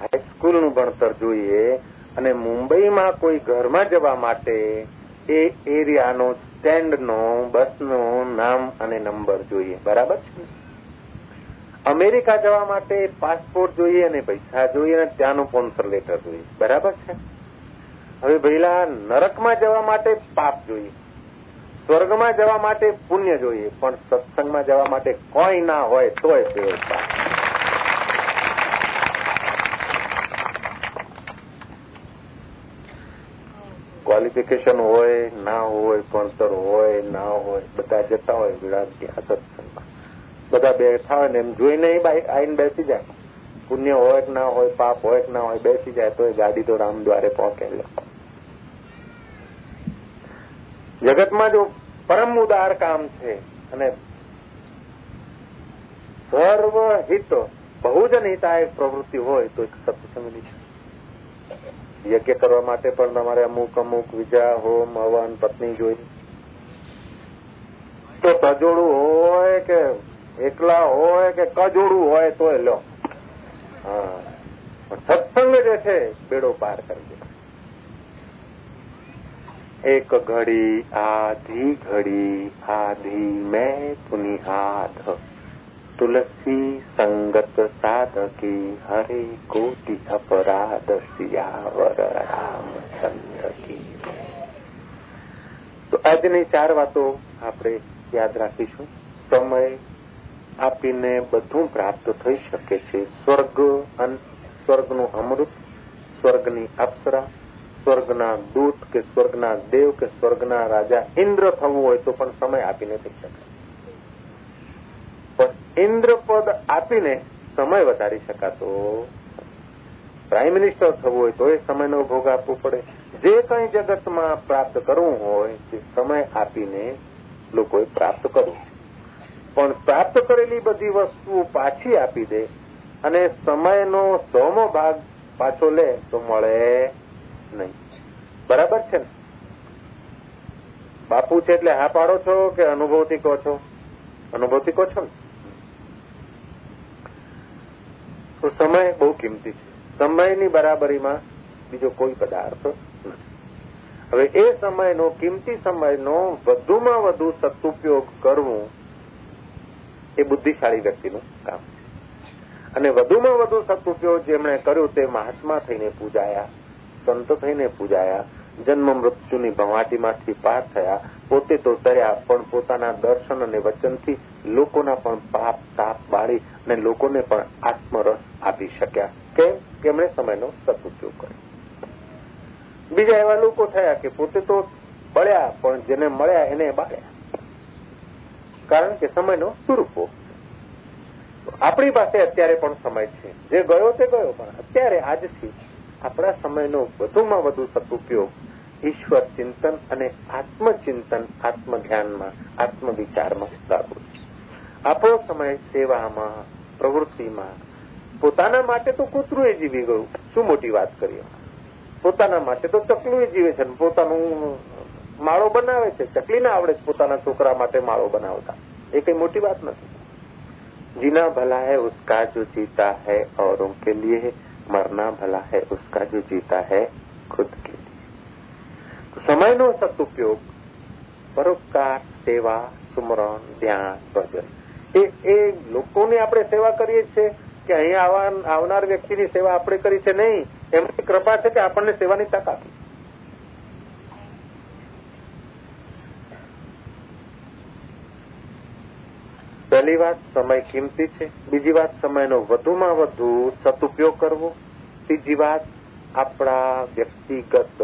હાઈસ્કૂલનું ભણતર જોઈએ અને મુંબઈમાં કોઈ ઘરમાં જવા માટે એ એરિયાનો, સ્ટેન્ડનો, બસનો નામ અને નંબર જોઈએ. બરાબર? છે અમેરિકા જવા માટે પાસપોર્ટ જોઈએ અને પૈસા જોઈએ અને ત્યાંનું સ્પોન્સર લેટર જોઈએ. બરાબર છે? હવે ભઈલા, નરકમાં જવા માટે પાપ જોઈએ. સ્વર્ગમાં જવા માટે પુણ્ય જોઈએ. પણ સત્સંગમાં જવા માટે કોઈ ના હોય તોય તે પાપ. ક્વોલિફિકેશન હોય, ના હોય ભણતર હોય, ના હોય, બધા જતા હોય વિરાટ ત્યાં સત્સંગમાં. બધા બેઠા ને એમ જોઈને આવીને બેસી જાય. પુણ્ય હોય કે ના હોય, પાપ હોય કે ના હોય, બેસી જાય તો એ ગાડી તો રામ દ્વારે પહોંચે જગતમાં જો પરમ ઉદાર કામ છે અને સર્વહિત બહુજન હિતાયક પ્રવૃત્તિ હોય તો એક સત્સંગની છે. યજ્ઞ કરવા માટે પણ તમારે અમુક અમુક વિજા હોમ, હવન, પત્ની જોઈ. તો તજોડું હોય કે એકલા હોય કે કજોડું હોય તો લો હા. સત્સંગ જે છે, બેડો પાર કરી દે એક ઘડી, આધી ઘડી, આધી મેં પુની હાથ. તુલસી સંગત સાધકી હરે કોટી અપરાધ સિયાવર રામચંદ્ર કી તો આજની ચાર વાતો આપણે યાદ રાખીશું. સમય આપીને બધું પ્રાપ્ત થઈ શકે છે. સ્વર્ગ સ્વર્ગનું અમૃત, સ્વર્ગની અપ્સરા, સ્વર્ગના દૂત કે સ્વર્ગના દેવ કે સ્વર્ગના રાજા ઇન્દ્ર થવું હોય તો પણ સમય આપીને થઈ શકે. ઇન્દ્રપદ આપીને સમય વધારી શકાતો પ્રાઇમ મિનિસ્ટર થવું હોય તો એ સમયનો ભોગ આપવો પડે. જે કંઈ જગતમાં પ્રાપ્ત કરવું હોય તે સમય આપીને લોકોએ પ્રાપ્ત કરવું. પણ પ્રાપ્ત કરેલી બધી વસ્તુઓ પાછી આપી દે અને સમયનો સોમો ભાગ પાછો લે તો મળે નહીં. બરાબર છે ને? બાપુ છે એટલે હા પાડો છો કે અનુભવથી કહો છો? અનુભવથી કહો છો ને? તો સમય બહુ કિંમતી છે. સમયની બરાબરીમાં બીજો કોઈ પદાર્થ નથી. હવે એ સમયનો કિંમતી સમયનો વધુમાં વધુ સદુપયોગ કરવું એ બુદ્ધિશાળી વ્યક્તિનું કામ છે. અને વધુમાં વધુ સદઉપયોગ જેમણે કર્યું તે મહાત્મા થઈને પૂજાયા, સંત થઈને પૂજાયા, જન્મ મૃત્યુની ભવાટીમાંથી પાર થયા, પોતે તો તર્યા, પણ પોતાના દર્શન અને વચનથી લોકોના પણ પાપ તાપ બાળી અને લોકોને પણ આત્મરસ આપી શક્યા. કેમ? કે એમણે સમયનો સદઉપયોગ કર્યો. બીજા એવા લોકો થયા કે પોતે તો બળ્યા, પણ જેને મળ્યા એને બાળ્યા. કારણ કે સમયનો દુરુપયોગ આપણી પાસે અત્યારે પણ સમય છે. જે ગયો તે ગયો, પણ અત્યારે આજથી આપણા સમયનો વધુમાં વધુ સદુપયોગ ઈશ્વર ચિંતન અને આત્મચિંતન આત્મધ્યાનમાં આત્મવિચારમાં કરવો આપણો સમય સેવામાં, પ્રવૃત્તિમાં, પોતાના માટે તો કૂતરું એ જીવી ગયું. શું મોટી વાત કરીએ? પોતાના માટે તો ચકલું એ જીવે છે પોતાનું માળો બનાવે છે. ચકલીને આવડે છે પોતાના છોકરા માટે માળો બનાવતા. એ કઈ મોટી વાત નથી. જીના ભલા હૈ, ઉસકા જો જીતા હૈ ઔરો કે લીએ મરના ભલા હૈ, ઉસકા જો જીતા હૈ ખુદ કે સમયનો સદુપયોગ પરોપકાર, સેવા, સુમરણ, ધ્યાન, ભજન. એ એ લોકોની આપણે સેવા કરીએ છીએ કે અહીં આવનાર વ્યક્તિની સેવા આપણે કરી છે નહીં. એમની કૃપા છે કે આપણને સેવાની તક આપી. પહેલી વાત, સમય કિંમતી છે. બીજી વાત, સમયનો વધુમાં વધુ સદુપયોગ કરવો. ત્રીજી વાત, આપણા વ્યક્તિગત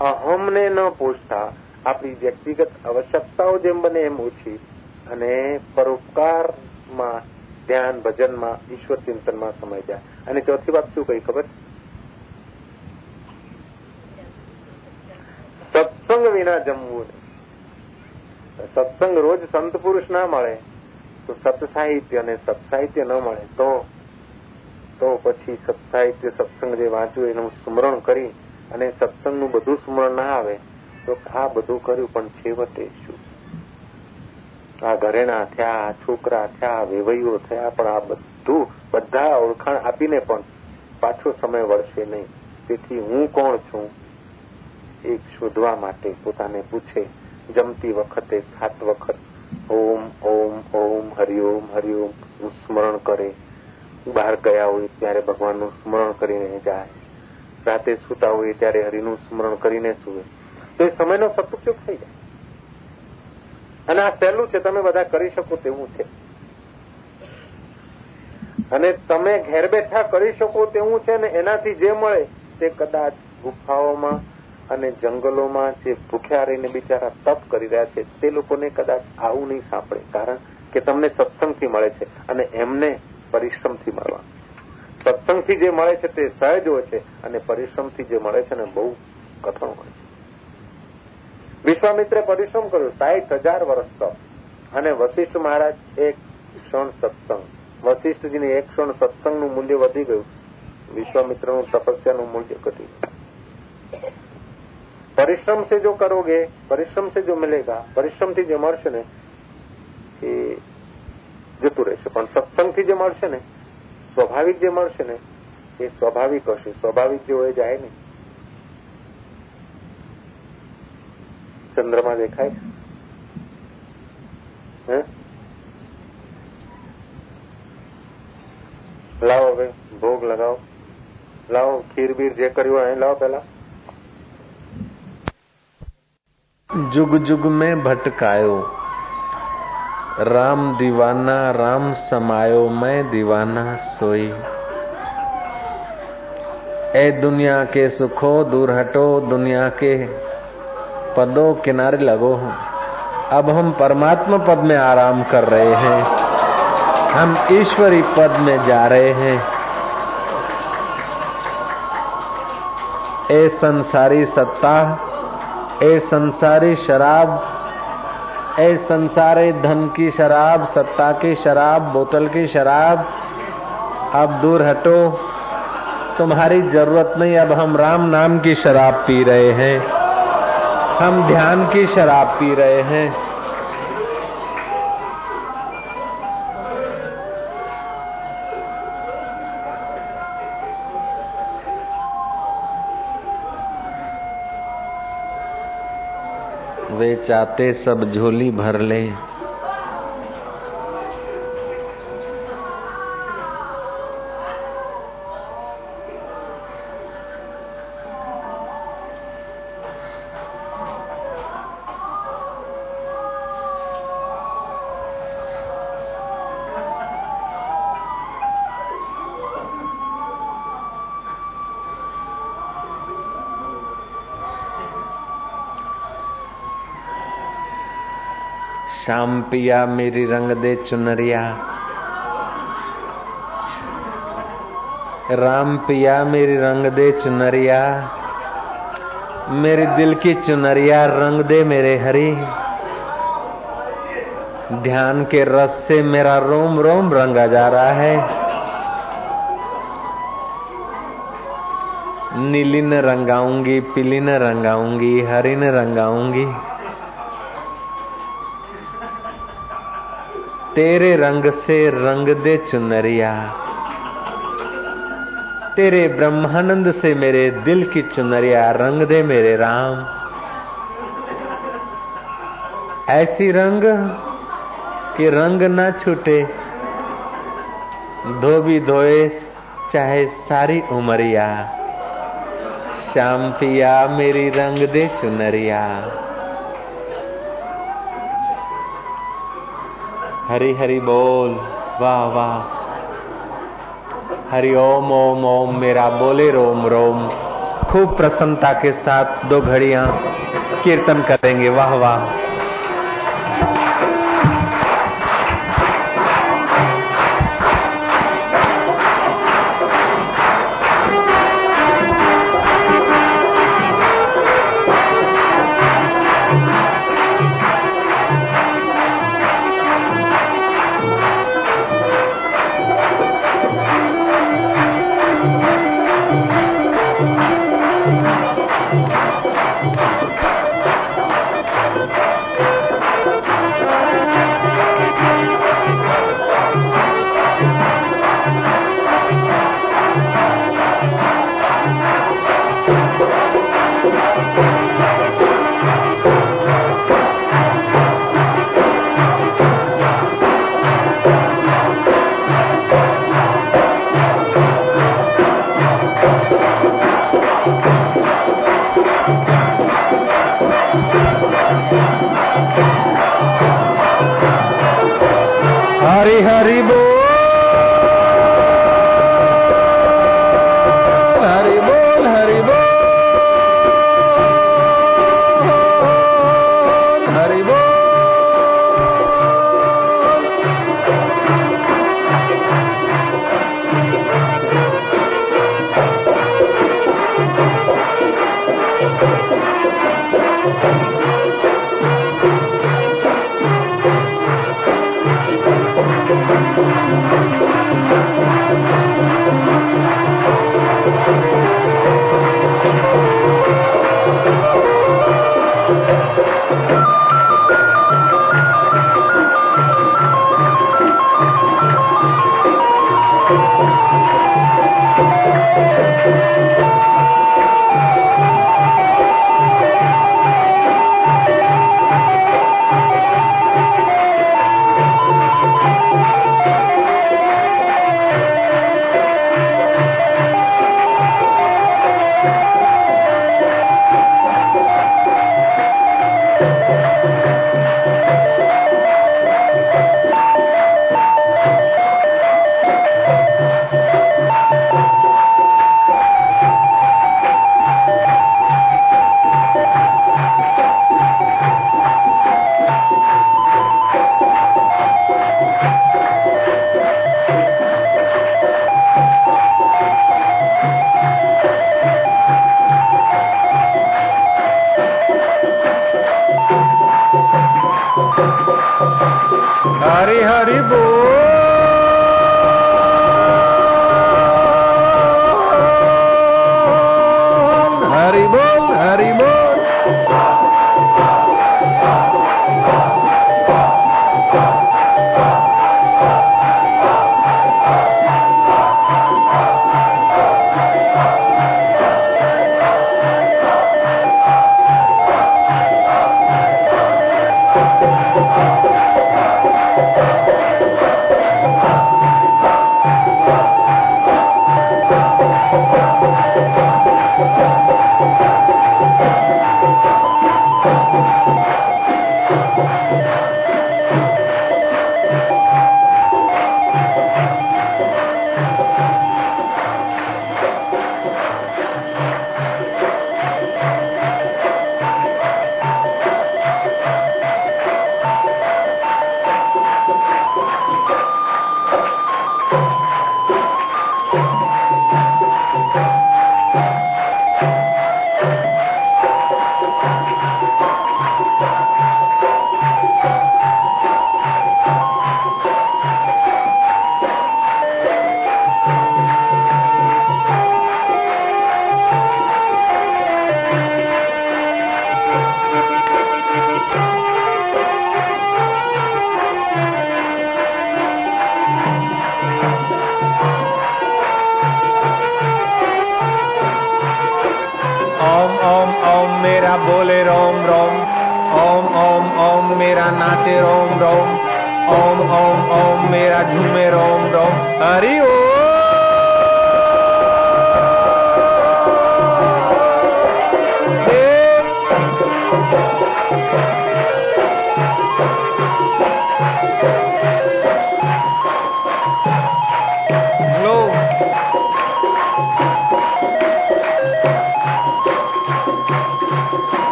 અહમને ન પૂછતા, આપણી વ્યક્તિગત આવશ્યકતાઓ જેમ બને એમ ઓછી. અને પરોપકારમાં, ધ્યાન ભજનમાં, ઈશ્વર ચિંતનમાં સમય જાય. અને ચોથી વાત શું કહી ખબર? સત્સંગ વિના જમવું સત્સંગ રોજ સંત પુરુષ ના મળે. તો સત્સાહિત્ય અને સત્સાહિત્ય ન મળે તો તો પછી સત્સાહિત્ય સત્સંગ જે વાંચ્યું એનું સ્મરણ કરી અને સત્સંગનું બધું સ્મરણ ના આવે, તો આ બધું કર્યું પણ છેવટે શું? આ ઘરેણા થયા, આ છોકરા થયા વેવૈયો થયા, પણ આ બધું, બધા ઓળખાણ આપીને પણ પાછો સમય વળશે નહીં. તેથી હું કોણ છું? એ શોધવા માટે પોતાને પૂછે, જમતી વખતે સાત વખત ઓમ ઓમ ઓમ હરિઓમ હરિઓમનું સ્મરણ કરે. બહાર ગયા હોય ત્યારે ભગવાનનું સ્મરણ કરીને જાય. રાતે સૂતા હોય ત્યારે હરિનું સ્મરણ કરીને સુવે. તો એ સમયનો સદુપયોગ થઈ જાય. અને આ સહેલું છે, તમે બધા કરી શકો તેવું છે. અને તમે ઘેર બેઠા કરી શકો તેવું છે ને એનાથી જે મળે તે કદાચ ગુફાઓમાં અને જંગલોમાં જે ભૂખ્યા રહીને બિચારા તપ કરી રહ્યા છે, તે લોકોને કદાચ આવું નહીં સાંભળે કારણ કે તમને સત્સંગથી મળે છે અને એમને પરિશ્રમથી મળવા. સત્સંગથી જે મળે છે તે સહજ હોય છે અને પરિશ્રમથી જે મળે છે ને બહુ કઠણ હોય છે. વિશ્વામિત્રે પરિશ્રમ કર્યો સાઠ હજાર વર્ષ તપ અને વશિષ્ઠ મહારાજ એક ક્ષણ સત્સંગ. વશિષ્ઠજીને એક ક્ષણ સત્સંગનું મૂલ્ય વધી ગયું. વિશ્વામિત્રનું તપસ્યાનું મૂલ્ય ઘટી ગયું. પરિશ્રમ से जो करोगे परिश्रम से जो मिलेगा પરિશ્રમથી જે મળશે ને એ જતું રહેશે પણ સત્સંગથી જે મળશે ને સ્વાભાવિક જે મળશે ને એ સ્વાભાવિક હશે સ્વાભાવિક જે હોય જાય ને ચંદ્રમાં દેખાય હે લાવો હવે ભોગ લગાવો લાવો ખીર બીર જે કર્યું હોય લાવો પેલા जुग जुग में भटकायो। राम दीवाना, राम समायो, मैं दीवाना सोई। ए दुनिया के सुखो दूर हटो, दुनिया के पदों किनारे लगो। अब हम परमात्मा पद में आराम कर रहे हैं। हम ईश्वरी पद में जा रहे हैं। ए संसारी सत्ता ए संसारी शराब, ए संसारे धन की शराब, सत्ता की शराब, बोतल की शराब अब दूर हटो। तुम्हारी ज़रूरत नहीं, अब हम राम नाम की शराब पी रहे हैं। हम ध्यान की शराब पी रहे हैं। चाहते सब झोली भर ले शाम पिया मेरी रंग दे चुनरिया। राम पिया मेरी रंग दे चुनरिया। मेरे दिल की चुनरिया, रंग दे मेरे हरी। ध्यान के रस से मेरा रोम रोम रंगा जा रहा है। नीली न रंगाऊँगी, पीली न रंगाऊँगी, हरी न रंगाऊँगी। तेरे रंग से रंग दे चुनरिया। तेरे ब्रह्मानंद से मेरे दिल की चुनरिया, रंग दे मेरे राम। ऐसी रंग कि रंग ना छूटे, धोबी धोए चाहे सारी उमरिया। श्याम पिया, मेरी रंग दे चुनरिया। हरि हरि बोल, वाह वाह। हरि ओम ओम ओम, मेरा बोले रोम रोम। खूब प्रसन्नता के साथ दो घड़िया कीर्तन करेंगे, वाह वाह।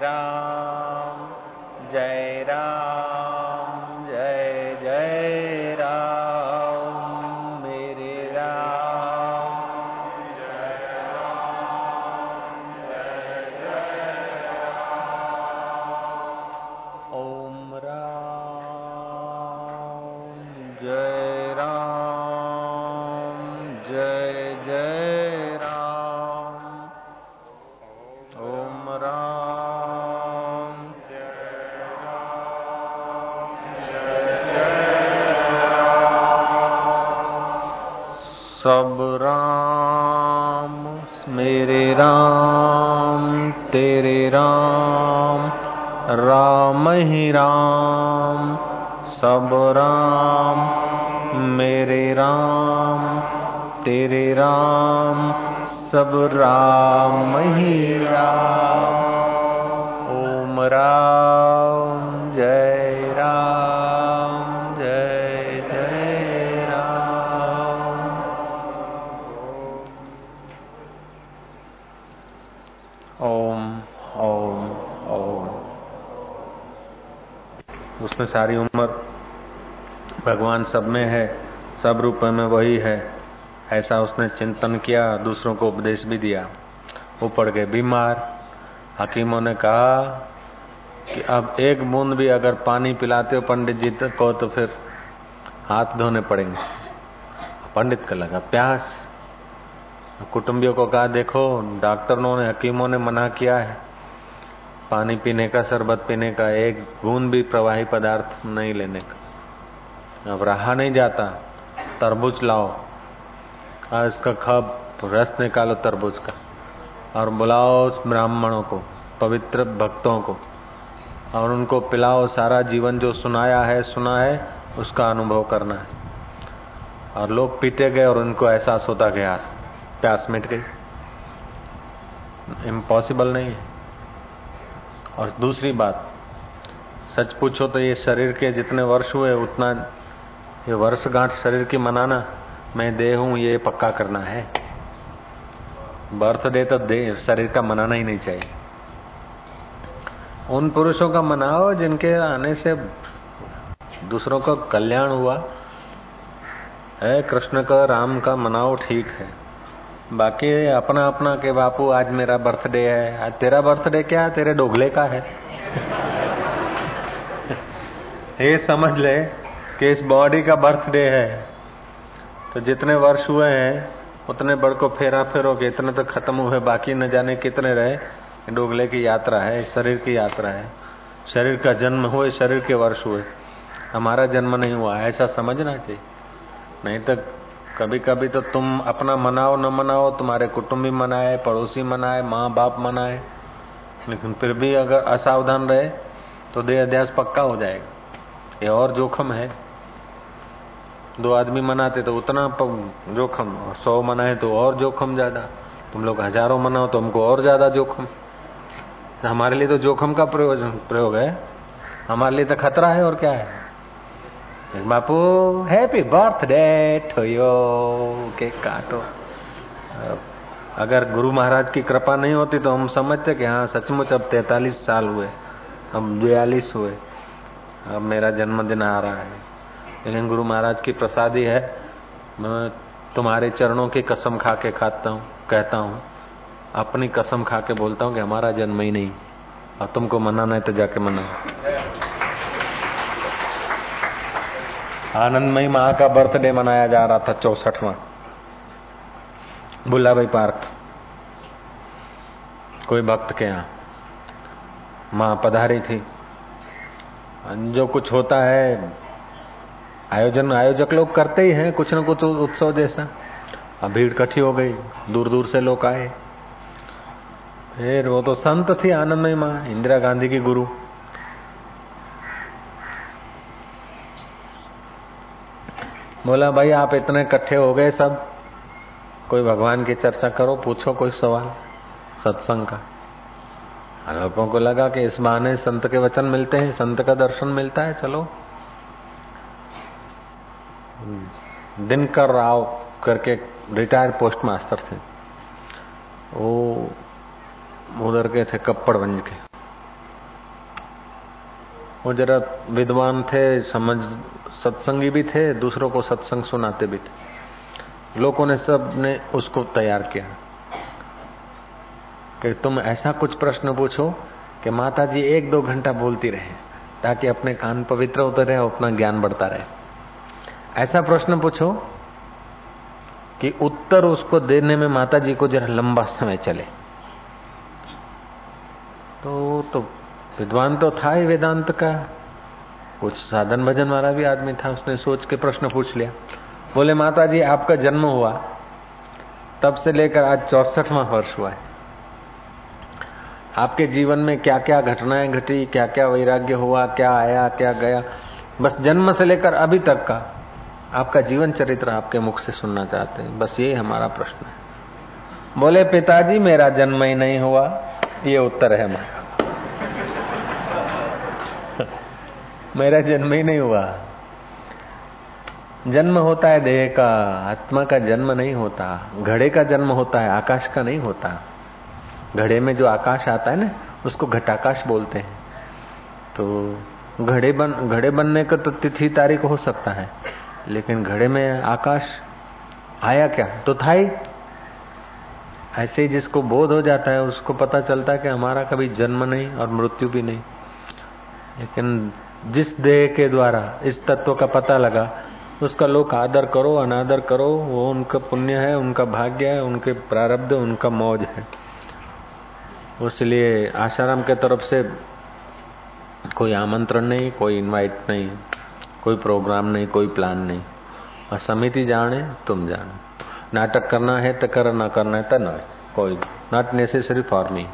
Ram. सब राम, मेरे राम, तेरे राम, सब राम ही राम। ओम राम, जय राम, जय जय राम। ओम ओम ओम। उसमें सारी उम्र भगवान सब में है, सब रूप में वही है। ऐसा उसने चिंतन किया, दूसरों को उपदेश भी दिया। वो पड़ गए बीमार। हकीमों ने कहा कि अब एक बूंद भी अगर पानी पिलाते हो पंडित जी को तो फिर हाथ धोने पड़ेंगे। पंडित का लगा प्यास। कुटुंबियों को कहा, देखो, डॉक्टरों ने, हकीमों ने मना किया है। पानी पीने का, शरबत पीने का एक बूंद भी प्रवाही पदार्थ नहीं लेने का। अब रहा नहीं जाता। तरबूज लाओ। और इसका खब रस निकालो तरबूज का। और बुलाओ उस ब्राह्मणों को, पवित्र भक्तों को। और उनको पिलाओ, सारा जीवन जो सुनाया है, सुना है, उसका अनुभव करना है। और लोग पीते गए और उनको एहसास होता गया। प्यास मिट गई। इम्पॉसिबल नहीं है। और दूसरी बात, सच पूछो तो ये शरीर के जितने वर्ष हुए, उतना ये वर्षगांठ शरीर की मनाना, मैं दे हूँ, ये पक्का करना है। बर्थडे तो दे, शरीर का मनाना ही नहीं चाहिए। उन पुरुषों का मनाओ जिनके आने से दूसरों का कल्याण हुआ। है कृष्ण का, राम का मनाओ ठीक है। बाकी अपना अपना के बापू, आज मेरा बर्थडे है। आज तेरा बर्थडे क्या है? तेरे डोगले का है। ये समझ ले। कि इस बॉडी का बर्थडे है। तो जितने वर्ष हुए हैं, उतने बड़ को फेरा फेरो के इतने तो खत्म हुए, बाकी न जाने कितने रहे। डोगले की यात्रा है शरीर की यात्रा है। शरीर का जन्म हुए, शरीर के वर्ष हुए। हमारा जन्म नहीं हुआ, ऐसा समझना चाहिए। नहीं तो कभी कभी तो तुम अपना मनाओ, न मनाओ, तुम्हारे कुटुंबी मनाए, पड़ोसी मनाए माँ बाप मनाए। लेकिन फिर भी अगर असावधान रहे तो देह अध्यास पक्का हो जाएगा। ये और जोखम है। दो आदमी मनाते तो उतना जोखम सौ मनाए तो और जोखम ज़्यादा। तुम लोग हज़ारों मनाओ तो हमको और ज़्यादा जोखम। हमारे लिए तो जोखम का प्रयोजन, प्रयोग है। हमारे लिए तो खतरा है, और क्या है? Bapu happy birthday to you काटो। अगर गुरु महाराज की कृपा नहीं होती तो हम समझते कि हाँ सचमुच अब तैतालीस साल हुए। अब बयालीस हुए। अब मेरा जन्मदिन आ रहा है। लेकिन गुरु महाराज की प्रसादी है। मैं तुम्हारे चरणों की कसम खा के खाता हूँ, कहता हूँ। अपनी कसम खा के बोलता हूँ कि हमारा जन्म ही नहीं, और तुमको मनाना है तो जाके मनाओ आनंदमयी माँ का बर्थडे मनाया जा रहा था चौसठवा। बुल्लाभाई पार्क कोई भक्त के यहाँ? माँ पधारी थी। जो कुछ होता है आयोजन आयोजक लोग करते ही हैं, कुछ न कुछ उत्सव जैसा। अब भीड़ इकट्ठी हो गई दूर दूर से लोग आए। फिर वो तो संत थी, आनंदमय माँ, इंदिरा गांधी की गुरु। बोला, भाई, आप इतने इकट्ठे हो गए सब। कोई भगवान की चर्चा करो, पूछो कोई सवाल, सत्संग का। लोगों को लगा कि इस बहाने संत के वचन मिलते हैं, संत का दर्शन मिलता है, चलो। दिनकर राव करके रिटायर्ड पोस्ट मास्टर थे। वो उधर के थे कप्पड़गंज के। वो जरा विद्वान थे, समझ, सत्संगी भी थे, दूसरों को सत्संग सुनाते भी थे। लोगों ने सबने उसको तैयार किया। कि तुम ऐसा कुछ प्रश्न पूछो कि माता जी एक दो घंटा बोलती रहे, ताकि अपने कान पवित्र होते रहे और अपना ज्ञान बढ़ता रहे। ऐसा प्रश्न पूछो कि उत्तर उसको देने में माता जी को जरा लंबा समय चले। तो तो विद्वान तो था ही वेदांत का। कुछ साधन भजन वाला भी आदमी था, उसने सोच के प्रश्न पूछ लिया। बोले माता जी आपका जन्म हुआ। तब से लेकर आज चौसठवा वर्ष हुआ है। आपके जीवन में क्या क्या घटनाएँ घटी क्या क्या वैराग्य हुआ, क्या आया, क्या गया? बस जन्म से लेकर अभी तक का। आपका जीवन चरित्र आपके मुख से सुनना चाहते हैं। बस ये हमारा प्रश्न है। बोले, पिताजी, मेरा जन्म ही नहीं हुआ। ये उत्तर है हमारा मेरा जन्म ही नहीं हुआ। जन्म होता है देह का, आत्मा का जन्म नहीं होता। घड़े का जन्म होता है, आकाश का नहीं होता। घड़े में जो आकाश आता है ना, उसको घटाकाश बोलते हैं। तो घड़े बन, घड़े बनने का तो तिथि तारीख हो सकता है। लेकिन घड़े में आकाश आया क्या? तो था ही। ऐसे ही जिसको बोध हो जाता है, उसको पता चलता है कि हमारा कभी जन्म नहीं और मृत्यु भी नहीं। लेकिन जिस देह के द्वारा, इस तत्व का पता लगा, उसका लोग आदर करो, अनादर करो, वो उनका पुण्य है, उनका भाग्य है, उनके प्रारब्ध, उनका मौज है। इसलिए आशाराम के तरफ़ से कोई आमंत्रण नहीं, कोई इनवाइट नहीं। कोई प्रोग्राम नहीं कोई प्लान नहीं और समिति जाने तुम जानो नाटक करना है तो कर ना करना है तो न कोई नॉट नेसेसरी फॉर मी